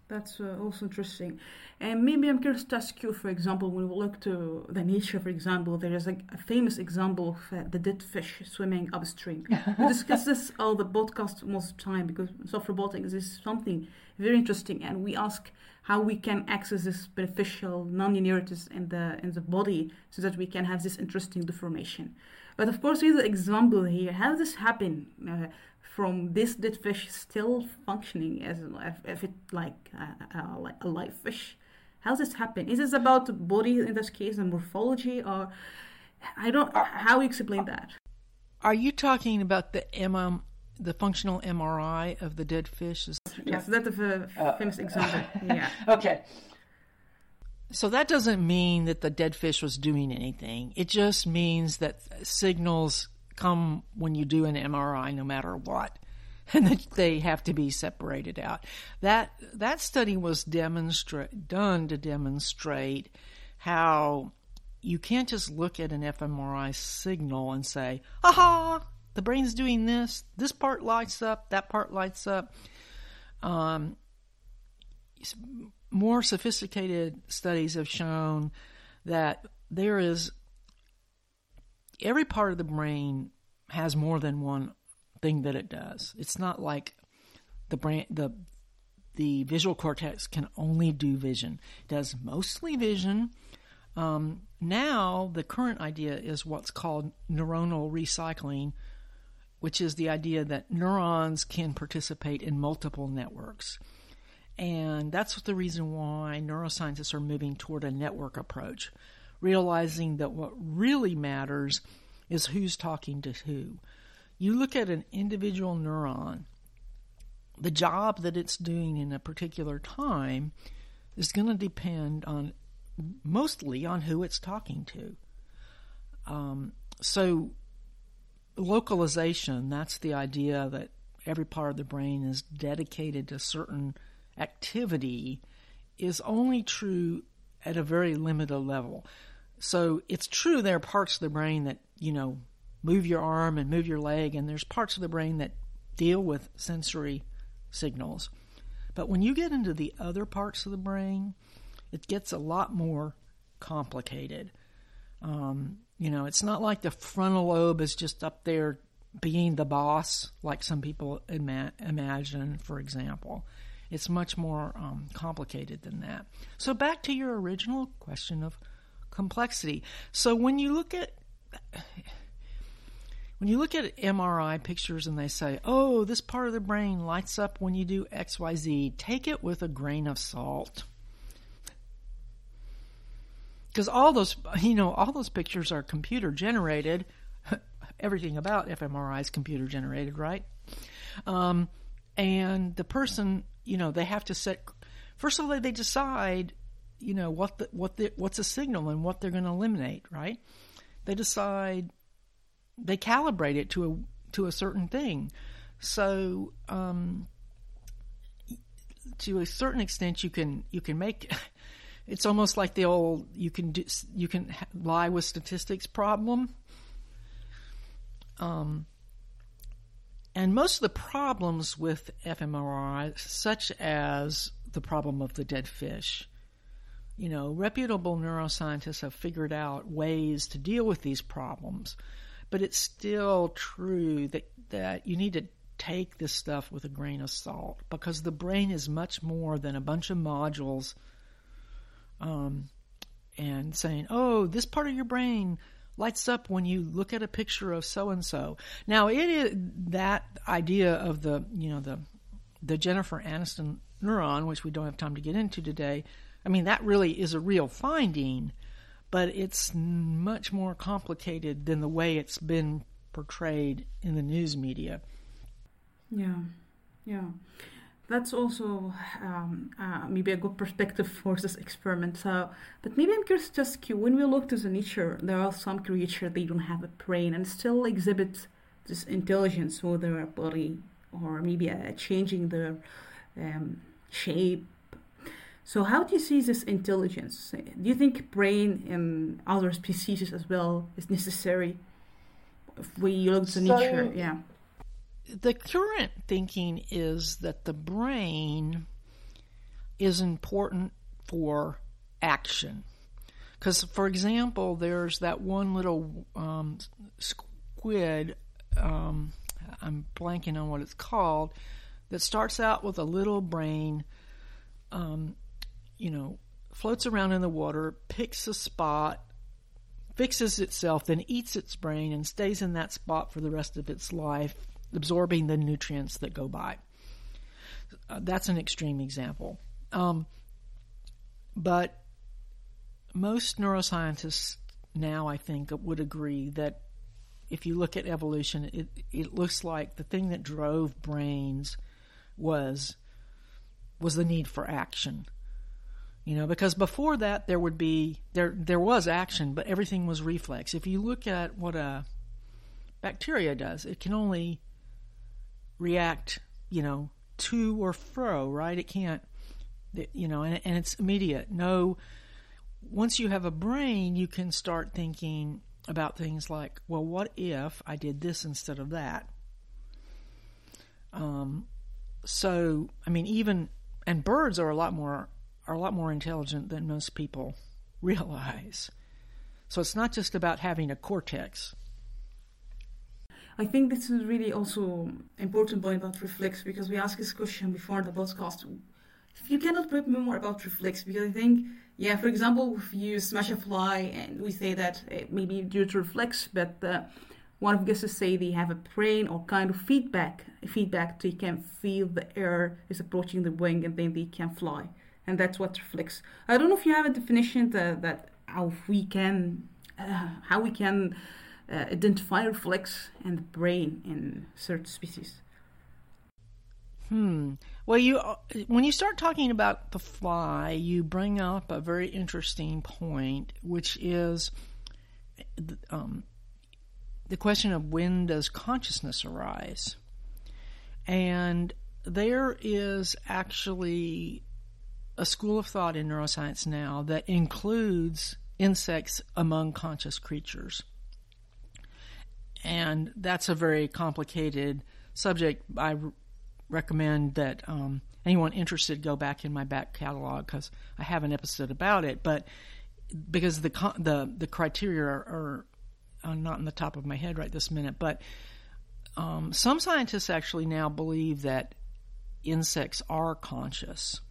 Speaker 1: that's uh, also interesting. And maybe I'm curious to ask you, for example, when we look to the nature, for example, there is a, a famous example of uh, the dead fish swimming upstream. we discuss this all the podcast most of the time because soft robotics is something very interesting, and we ask how we can access this beneficial non-linearities in the in the body so that we can have this interesting deformation. But of course, with the example here, how does this happen? Uh, from this dead fish still functioning as if, it like uh, uh, like a live fish. How does this happen? Is this about the body in this case and morphology, or I don't? How you explain that?
Speaker 2: Are you talking about the MM, the functional MRI of the dead fish? Is
Speaker 1: Yes, that's a famous example. Yeah.
Speaker 2: Okay. So that doesn't mean that the dead fish was doing anything. It just means that signals come when you do an MRI no matter what. And that they have to be separated out. That that study was demonstrate done to demonstrate how you can't just look at an fMRI signal and say, "Aha, the brain's doing this. This part lights up. That part lights up." Um, more sophisticated studies have shown that there is every part of the brain has more than one thing that it does. It's not like the brain the the visual cortex can only do vision. It does mostly vision. Um, now the current idea is what's called neuronal recycling, which is the idea that neurons can participate in multiple networks. And that's the reason why neuroscientists are moving toward a network approach, realizing that what really matters is who's talking to who. You look at an individual neuron, the job that it's doing in a particular time is going to depend on mostly on who it's talking to. Um, so, localization that's the idea that every part of the brain is dedicated to certain activity is only true at a very limited level. So it's true there are parts of the brain that, you know, move your arm and move your leg, and there's parts of the brain that deal with sensory signals. But when you get into the other parts of the brain, it gets a lot more complicated. Um, you know, it's not like the frontal lobe is just up there being the boss, like some people ima- imagine, for example. It's much more um, complicated than that. So, back to your original question of complexity. So, when you look at when you look at MRI pictures and they say, "Oh, this part of the brain lights up when you do XYZ," take it with a grain of salt. Because all those, you know, all those pictures are computer generated. Everything about fMRI is computer generated, right? Um, and the person you know they have to set first of all they decide you know what the what the what's a signal and what they're going to eliminate right? They decide they calibrate it to a to a certain thing. So um, to a certain extent you can you can make it's almost like the old you can do you can lie with statistics problem. Um, and most of the problems with fMRI, such as the problem of the dead fish, you know, reputable neuroscientists have figured out ways to deal with these problems, but it's still true that, that you need to take this stuff with a grain of salt because the brain is much more than a bunch of modules um, and saying, oh, this part of your brain lights up when you look at a picture of so and so. Now, it is that idea of the you know the the Jennifer Aniston neuron, which we don't have time to get into today. I mean, that really is a real finding, but it's much more complicated than the way it's been portrayed in the news media.
Speaker 1: Yeah, yeah that's also um, uh, maybe a good perspective for this experiment. So, but maybe I'm curious to ask you: when we look to the nature, there are some creatures they don't have a brain and still exhibit this intelligence with their body, or maybe uh, changing their um, shape. So, how do you see this intelligence? Do you think brain in other species as well is necessary? If we look to so, nature, yeah
Speaker 2: the current thinking is that the brain is important for action. Because, for example, there's that one little um, squid, um, I'm blanking on what it's called, that starts out with a little brain, um, you know, floats around in the water, picks a spot, fixes itself, then eats its brain, and stays in that spot for the rest of its life absorbing the nutrients that go by. Uh, that's an extreme example. Um, but most neuroscientists now, I think, would agree that if you look at evolution, it, it looks like the thing that drove brains was was the need for action. You know, because before that there would be there there was action, but everything was reflex. If you look at what a bacteria does, it can only react, you know, to or fro, right? It can't, you know, and, and it's immediate. No, once you have a brain, you can start thinking about things like, well, what if I did this instead of that? Um, so, I mean, even and birds are a lot more are a lot more intelligent than most people realize. So it's not just about having a cortex.
Speaker 1: I think this is really also important point about reflex because we asked this question before the podcast. If you cannot put more about reflex, because I think, yeah, for example, if you smash a fly and we say that it may be due to reflex, but uh, one of the guests say they have a brain or kind of feedback, feedback they can feel the air is approaching the wing and then they can fly, and that's what reflex. I don't know if you have a definition that, that how we can, uh, how we can uh, identify reflex and the brain in certain species.
Speaker 2: Hmm. Well, you when you start talking about the fly, you bring up a very interesting point, which is um, the question of when does consciousness arise, and there is actually a school of thought in neuroscience now that includes insects among conscious creatures and that's a very complicated subject. I recommend that um, anyone interested go back in my back catalog because I have an episode about it. But because the the the criteria are, are, not in the top of my head right this minute, but um, some scientists actually now believe that insects are conscious.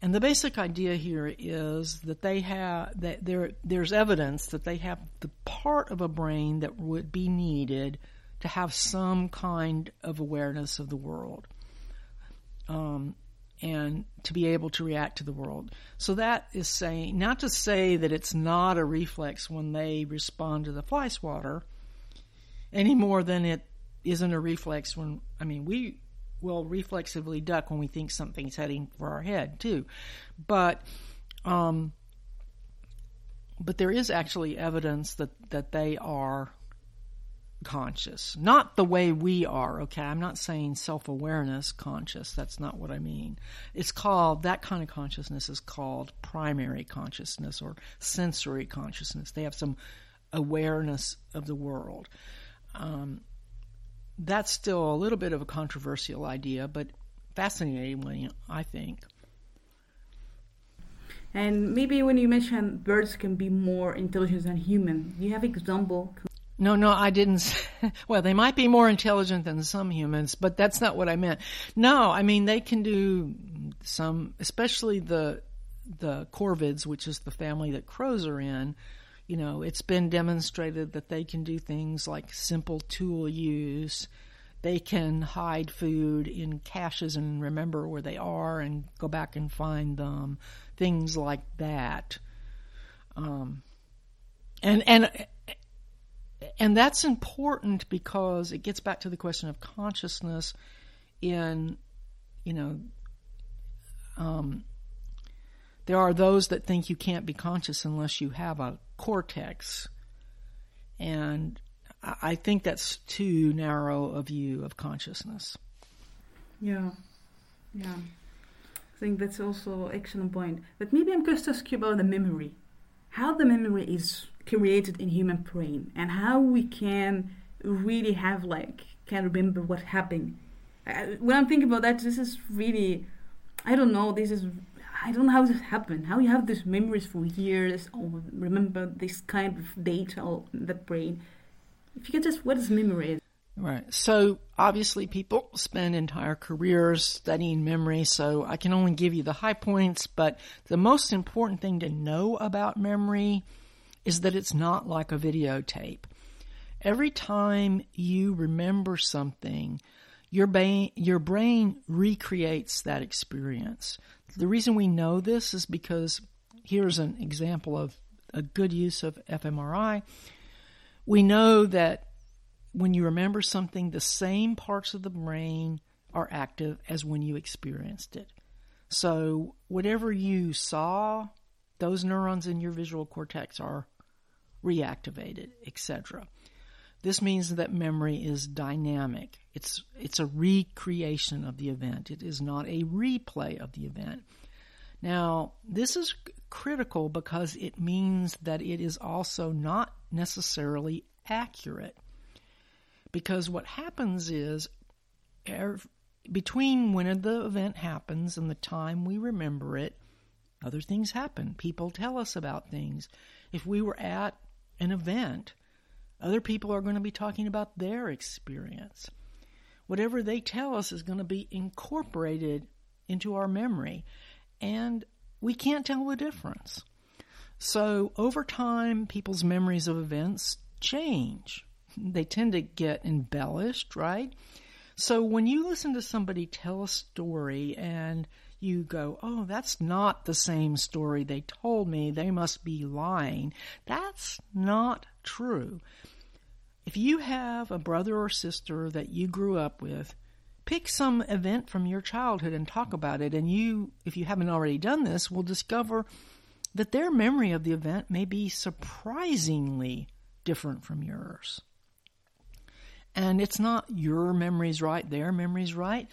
Speaker 2: And the basic idea here is that they have that there there's evidence that they have the part of a brain that would be needed to have some kind of awareness of the world, um, and to be able to react to the world. So that is saying not to say that it's not a reflex when they respond to the fly swatter, any more than it isn't a reflex when I mean we will reflexively duck when we think something's heading for our head too. But um, but there is actually evidence that that they are conscious, not the way we are. Okay, I'm not saying self awareness conscious. That's not what I mean. It's called that kind of consciousness is called primary consciousness or sensory consciousness. They have some awareness of the world. Um, that's still a little bit of a controversial idea, but fascinating one, I think.
Speaker 1: And maybe when you mention birds can be more intelligent than human, do you have example?
Speaker 2: No, no, I didn't. well, they might be more intelligent than some humans, but that's not what I meant. No, I mean they can do some, especially the the corvids, which is the family that crows are in you know, it's been demonstrated that they can do things like simple tool use. They can hide food in caches and remember where they are and go back and find them. Things like that. Um, and and and that's important because it gets back to the question of consciousness in you know um, there are those that think you can't be conscious unless you have a cortex. And I think that's too narrow a view of consciousness.
Speaker 1: Yeah, yeah. I think that's also excellent point. But maybe I'm curious to ask you about the memory. How the memory is created in human brain and how we can really have like can remember what happened. Uh, when I'm thinking about that, this is really, I don't know. This is I don't know how this happened. How you have these memories for years, or remember this kind of data in the brain. If you can just, what is memory?
Speaker 2: Right. So obviously, people spend entire careers studying memory. So I can only give you the high points, but the most important thing to know about memory is that it's not like a videotape. Every time you remember something, your brain, your brain recreates that experience. The reason we know this is because here's an example of a good use of fMRI. We know that when you remember something, the same parts of the brain are active as when you experienced it. So, whatever you saw, those neurons in your visual cortex are reactivated, etc. This means that memory is dynamic. It's, it's a recreation of the event. It is not a replay of the event. Now, this is critical because it means that it is also not necessarily accurate. Because what happens is er, between when the event happens and the time we remember it, other things happen. People tell us about things. If we were at an event, other people are going to be talking about their experience. Whatever they tell us is going to be incorporated into our memory, and we can't tell the difference. So, over time, people's memories of events change. They tend to get embellished, right? So, when you listen to somebody tell a story and you go, oh, that's not the same story they told me, they must be lying, that's not true. If you have a brother or sister that you grew up with, pick some event from your childhood and talk about it. And you, if you haven't already done this, will discover that their memory of the event may be surprisingly different from yours. And it's not your memories right, their memories right.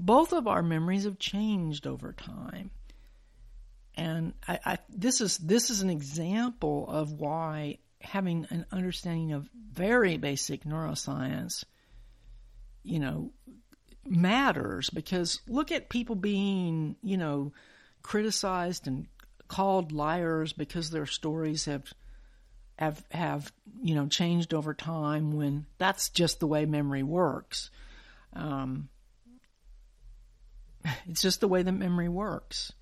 Speaker 2: Both of our memories have changed over time. And I, I, this is this is an example of why having an understanding of very basic neuroscience, you know, matters because look at people being, you know, criticized and called liars because their stories have have have you know changed over time when that's just the way memory works. Um, it's just the way that memory works.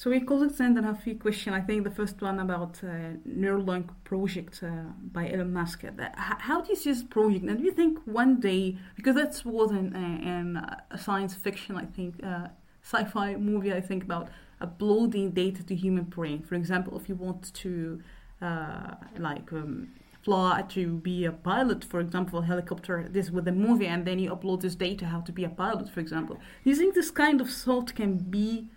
Speaker 1: So we colleagues have a few questions. I think the first one about uh, Neuralink project uh, by Elon Musk. How do you see this project? And do you think one day, because that's was in, in a science fiction, I think, uh, sci-fi movie, I think about uploading data to human brain. For example, if you want to uh, like um, fly to be a pilot, for example, a helicopter, this with a movie, and then you upload this data how to be a pilot, for example. Do you think this kind of thought can be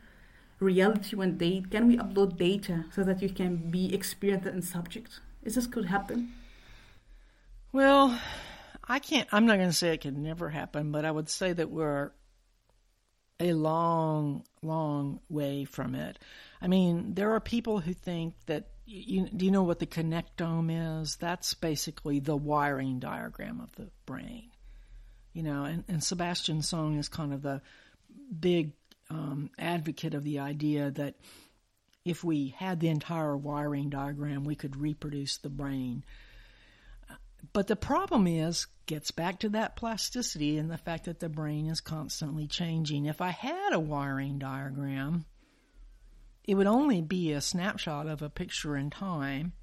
Speaker 1: reality one day? Can we upload data so that you can be experienced in subject? Is this could happen?
Speaker 2: Well, I can't. I'm not going to say it could never happen, but I would say that we're a long, long way from it. I mean, there are people who think that. You, do you know what the connectome is? That's basically the wiring diagram of the brain. You know, and, and Sebastian Seung is kind of the big um, advocate of the idea that if we had the entire wiring diagram, we could reproduce the brain. But the problem is, gets back to that plasticity and the fact that the brain is constantly changing. If I had a wiring diagram, it would only be a snapshot of a picture in time.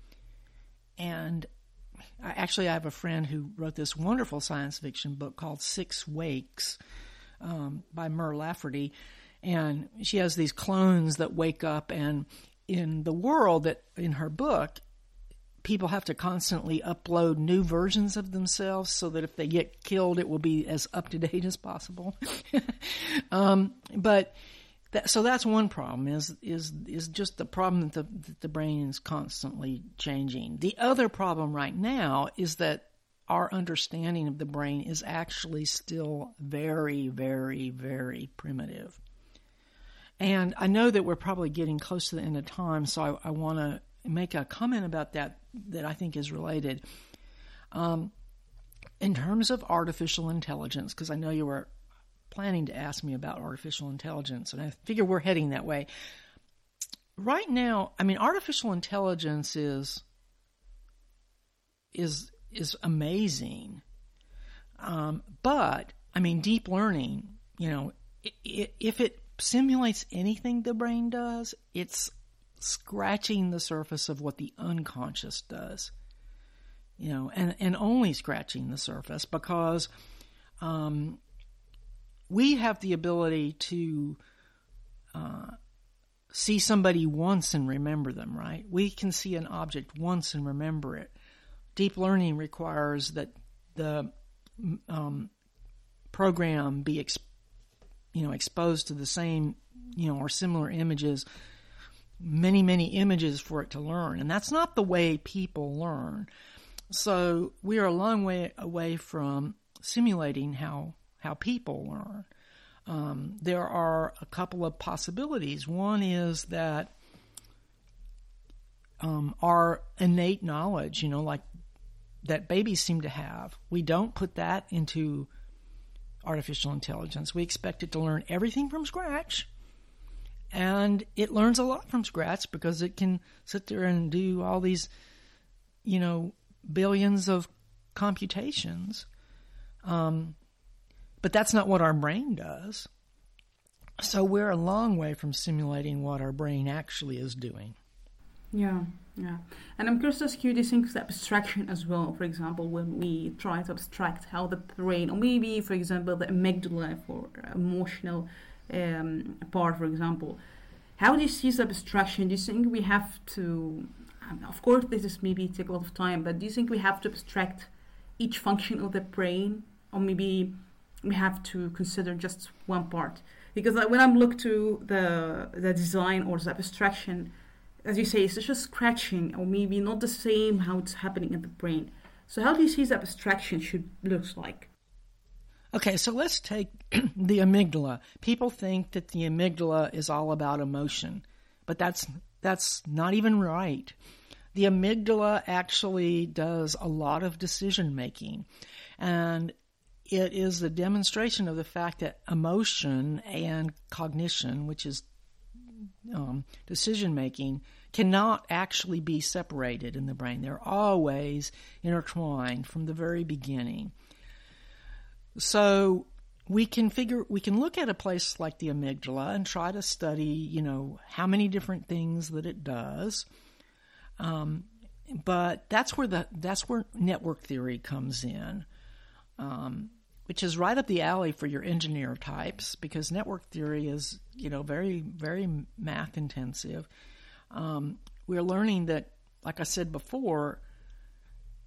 Speaker 2: And I, actually, I have a friend who wrote this wonderful science fiction book called Six Wakes um, by Mur Lafferty and she has these clones that wake up and in the world that in her book people have to constantly upload new versions of themselves so that if they get killed it will be as up to date as possible. Um, but that, so that's one problem is is is just the problem that the, that the brain is constantly changing. The other problem right now is that our understanding of the brain is actually still very very very primitive and I know that we're probably getting close to the end of time, so I, I want to make a comment about that that I think is related. Um, in terms of artificial intelligence, because I know you were planning to ask me about artificial intelligence, and I figure we're heading that way. Right now, I mean, artificial intelligence is is is amazing, um, but I mean, deep learning, you know, if it simulates anything the brain does, it's scratching the surface of what the unconscious does. You know, and, and only scratching the surface because um, we have the ability to uh, see somebody once and remember them, right? We can see an object once and remember it. Deep learning requires that the um, program be exposed you know exposed to the same you know or similar images many many images for it to learn. And that's not the way people learn. So we are a long way away from simulating how how people learn. Um, there are a couple of possibilities. One is that um, our innate knowledge you know like that babies seem to have we don't put that into artificial intelligence. We expect it to learn everything from scratch. And it learns a lot from scratch because it can sit there and do all these, you know, billions of computations. Um, but that's not what our brain does. So we're a long way from simulating what our brain actually is doing.
Speaker 1: Yeah, yeah. And I'm curious to ask you this the abstraction as well. For example, when we try to abstract how the brain, or maybe, for example, the amygdala for emotional um, part, for example, how do you see this abstraction? Do you think we have to, of course, this is maybe take a lot of time, but do you think we have to abstract each function of the brain, or maybe we have to consider just one part? Because when I'm look to the the design or the abstraction, as you say, it's just scratching, or maybe not the same how it's happening in the brain. So how do you see the abstraction should looks like?
Speaker 2: Okay, so let's take the amygdala. People think that the amygdala is all about emotion, but that's that's not even right. The amygdala actually does a lot of decision making, and it is a demonstration of the fact that emotion and cognition, which is um, decision making, cannot actually be separated in the brain. They're always intertwined from the very beginning. So we can figure we can look at a place like the amygdala and try to study, you know, how many different things that it does. Um, but that's where the that's where network theory comes in. Um, which is right up the alley for your engineer types because network theory is you know very very math intensive. Um, we're learning that, like I said before,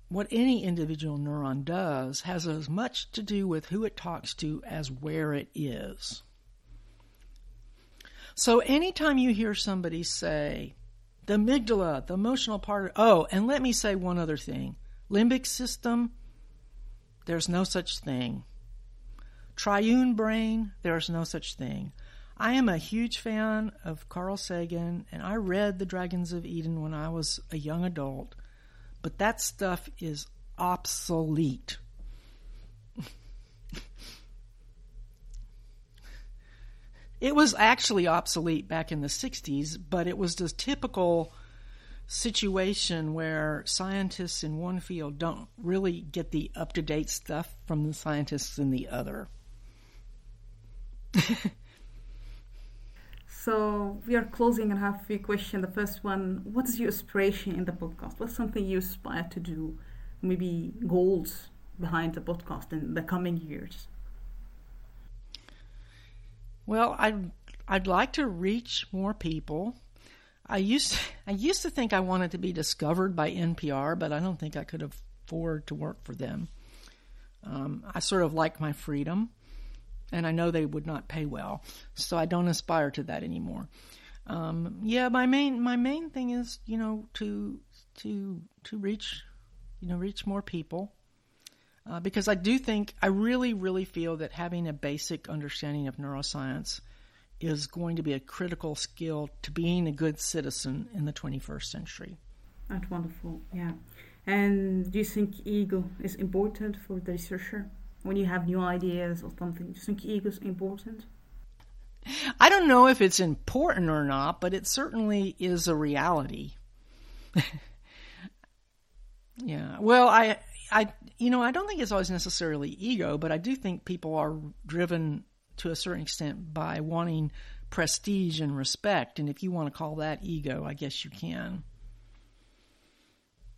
Speaker 2: what any individual neuron does has as much to do with who it talks to as where it is. So anytime you hear somebody say, the amygdala, the emotional part, oh, and let me say one other thing limbic system, there's no such thing. Triune brain, there's no such thing. I am a huge fan of Carl Sagan, and I read The Dragons of Eden when I was a young adult, but that stuff is obsolete. it was actually obsolete back in the 60s, but it was the typical situation where scientists in one field don't really get the up to date stuff from the scientists in the other.
Speaker 1: so we are closing and have a few questions. The first one, what is your aspiration in the podcast? What's something you aspire to do? Maybe goals behind the podcast in the coming years?
Speaker 2: Well, I'd I'd like to reach more people. I used I used to think I wanted to be discovered by NPR, but I don't think I could afford to work for them. Um, I sort of like my freedom and I know they would not pay well, so I don't aspire to that anymore. Um, yeah, my main my main thing is you know to to to reach you know reach more people uh, because I do think I really really feel that having a basic understanding of neuroscience is going to be a critical skill to being a good citizen in the 21st century.
Speaker 1: That's wonderful. Yeah. And do you think ego is important for the researcher? When you have new ideas or something? Do you think ego is important?
Speaker 2: I don't know if it's important or not, but it certainly is a reality. yeah. Well, I, I, you know, I don't think it's always necessarily ego, but I do think people are driven to a certain extent by wanting prestige and respect. And if you want to call that ego, I guess you can.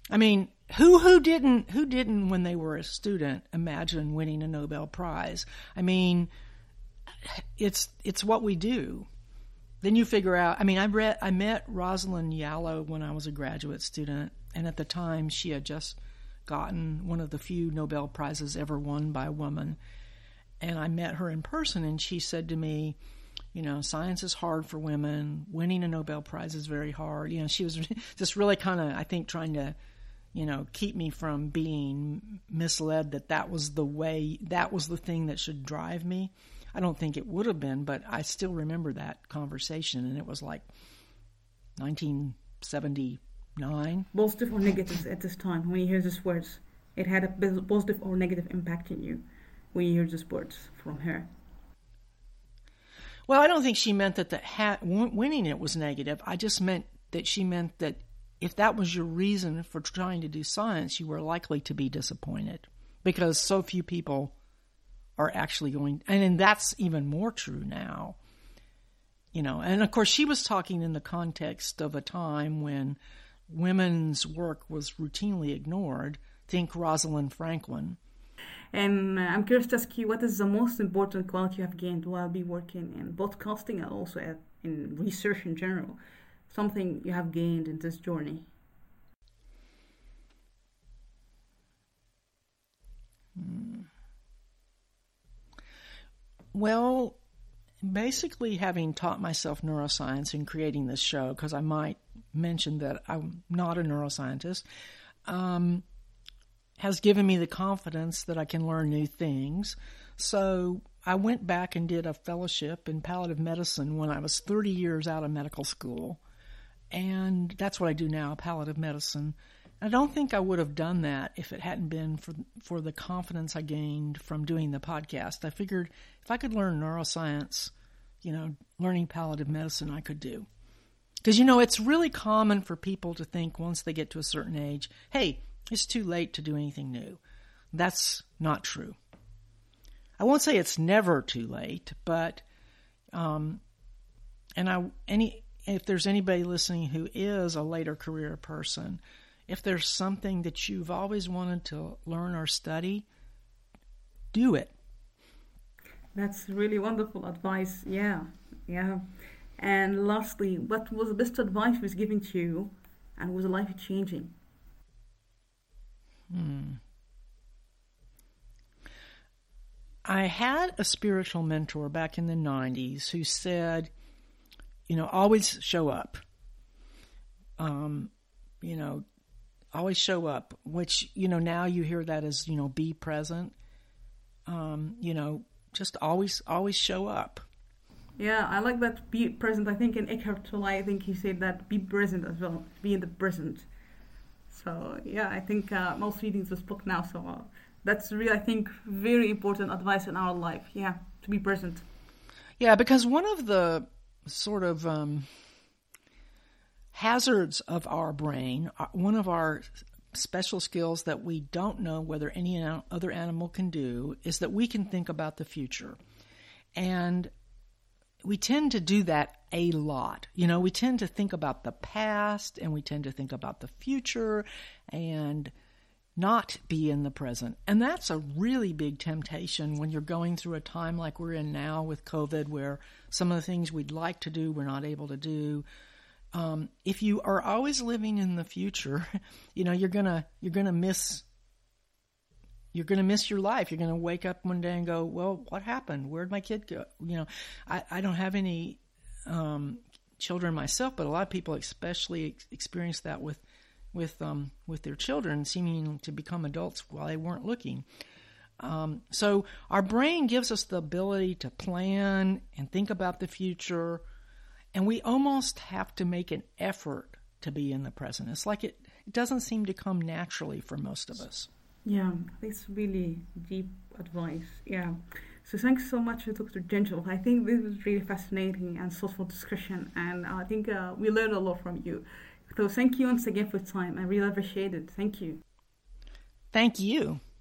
Speaker 2: I mean, who who didn't who didn't when they were a student imagine winning a Nobel Prize? I mean, it's it's what we do. Then you figure out. I mean, I read I met Rosalind Yalow when I was a graduate student, and at the time she had just gotten one of the few Nobel prizes ever won by a woman. And I met her in person, and she said to me, you know, science is hard for women. Winning a Nobel Prize is very hard. You know, she was just really kind of, I think, trying to you know, keep me from being misled that that was the way, that was the thing that should drive me. I don't think it would have been, but I still remember that conversation, and it was like 1979.
Speaker 1: Positive or negative at this time, when you hear these words, it had a positive or negative impact in you. when you hear those words from her.
Speaker 2: Well, I don't think she meant that the ha- winning it was negative. I just meant that she meant that if that was your reason for trying to do science, you were likely to be disappointed because so few people are actually going, and, and that's even more true now. You know, and of course, she was talking in the context of a time when women's work was routinely ignored. Think Rosalind Franklin.
Speaker 1: And uh, I'm curious to ask you, what is the most important quality you have gained while be working in podcasting and also at, in research in general? Something you have gained in this journey?
Speaker 2: Hmm. Well, basically, having taught myself neuroscience in creating this show, because I might mention that I'm not a neuroscientist, um, has given me the confidence that I can learn new things. So I went back and did a fellowship in palliative medicine when I was 30 years out of medical school. And that's what I do now, palliative medicine. I don't think I would have done that if it hadn't been for for the confidence I gained from doing the podcast. I figured if I could learn neuroscience, you know, learning palliative medicine, I could do. Because you know, it's really common for people to think once they get to a certain age, hey, it's too late to do anything new. That's not true. I won't say it's never too late, but um, and I any if there's anybody listening who is a later career person, if there's something that you've always wanted to learn or study, do it.
Speaker 1: That's really wonderful advice. Yeah, yeah. And lastly, what was the best advice was given to you, and was life changing?
Speaker 2: Hmm. I had a spiritual mentor back in the 90s who said, you know, always show up. Um, you know, always show up, which, you know, now you hear that as, you know, be present. Um, you know, just always, always show up.
Speaker 1: Yeah, I like that be present. I think in Eckhart Tolle, I think he said that be present as well, be in the present. So yeah, I think uh, most readings this book now. So uh, that's really, I think, very important advice in our life. Yeah, to be present.
Speaker 2: Yeah, because one of the sort of um, hazards of our brain, uh, one of our special skills that we don't know whether any other animal can do, is that we can think about the future. And we tend to do that a lot. You know, we tend to think about the past and we tend to think about the future and not be in the present. And that's a really big temptation when you're going through a time like we're in now with COVID, where some of the things we'd like to do, we're not able to do. Um, if you are always living in the future, you know, you're gonna, you're gonna miss you're to miss your life. You're to wake up one day and go, well, what happened? Where'd my kid go? You know, I, I don't have any um, children myself, but a lot of people especially ex- experience that with with um, with their children seeming to become adults while they weren't looking. Um, so our brain gives us the ability to plan and think about the future, and we almost have to make an effort to be in the present. It's like it, it doesn't seem to come naturally for most of us.
Speaker 1: Yeah, that's really deep advice. Yeah. So thanks so much, Dr. Ginger. I think this was really fascinating and thoughtful discussion, and I think uh, we learned a lot from you. So thank you once again for time. I really appreciate it. Thank you.
Speaker 2: Thank you.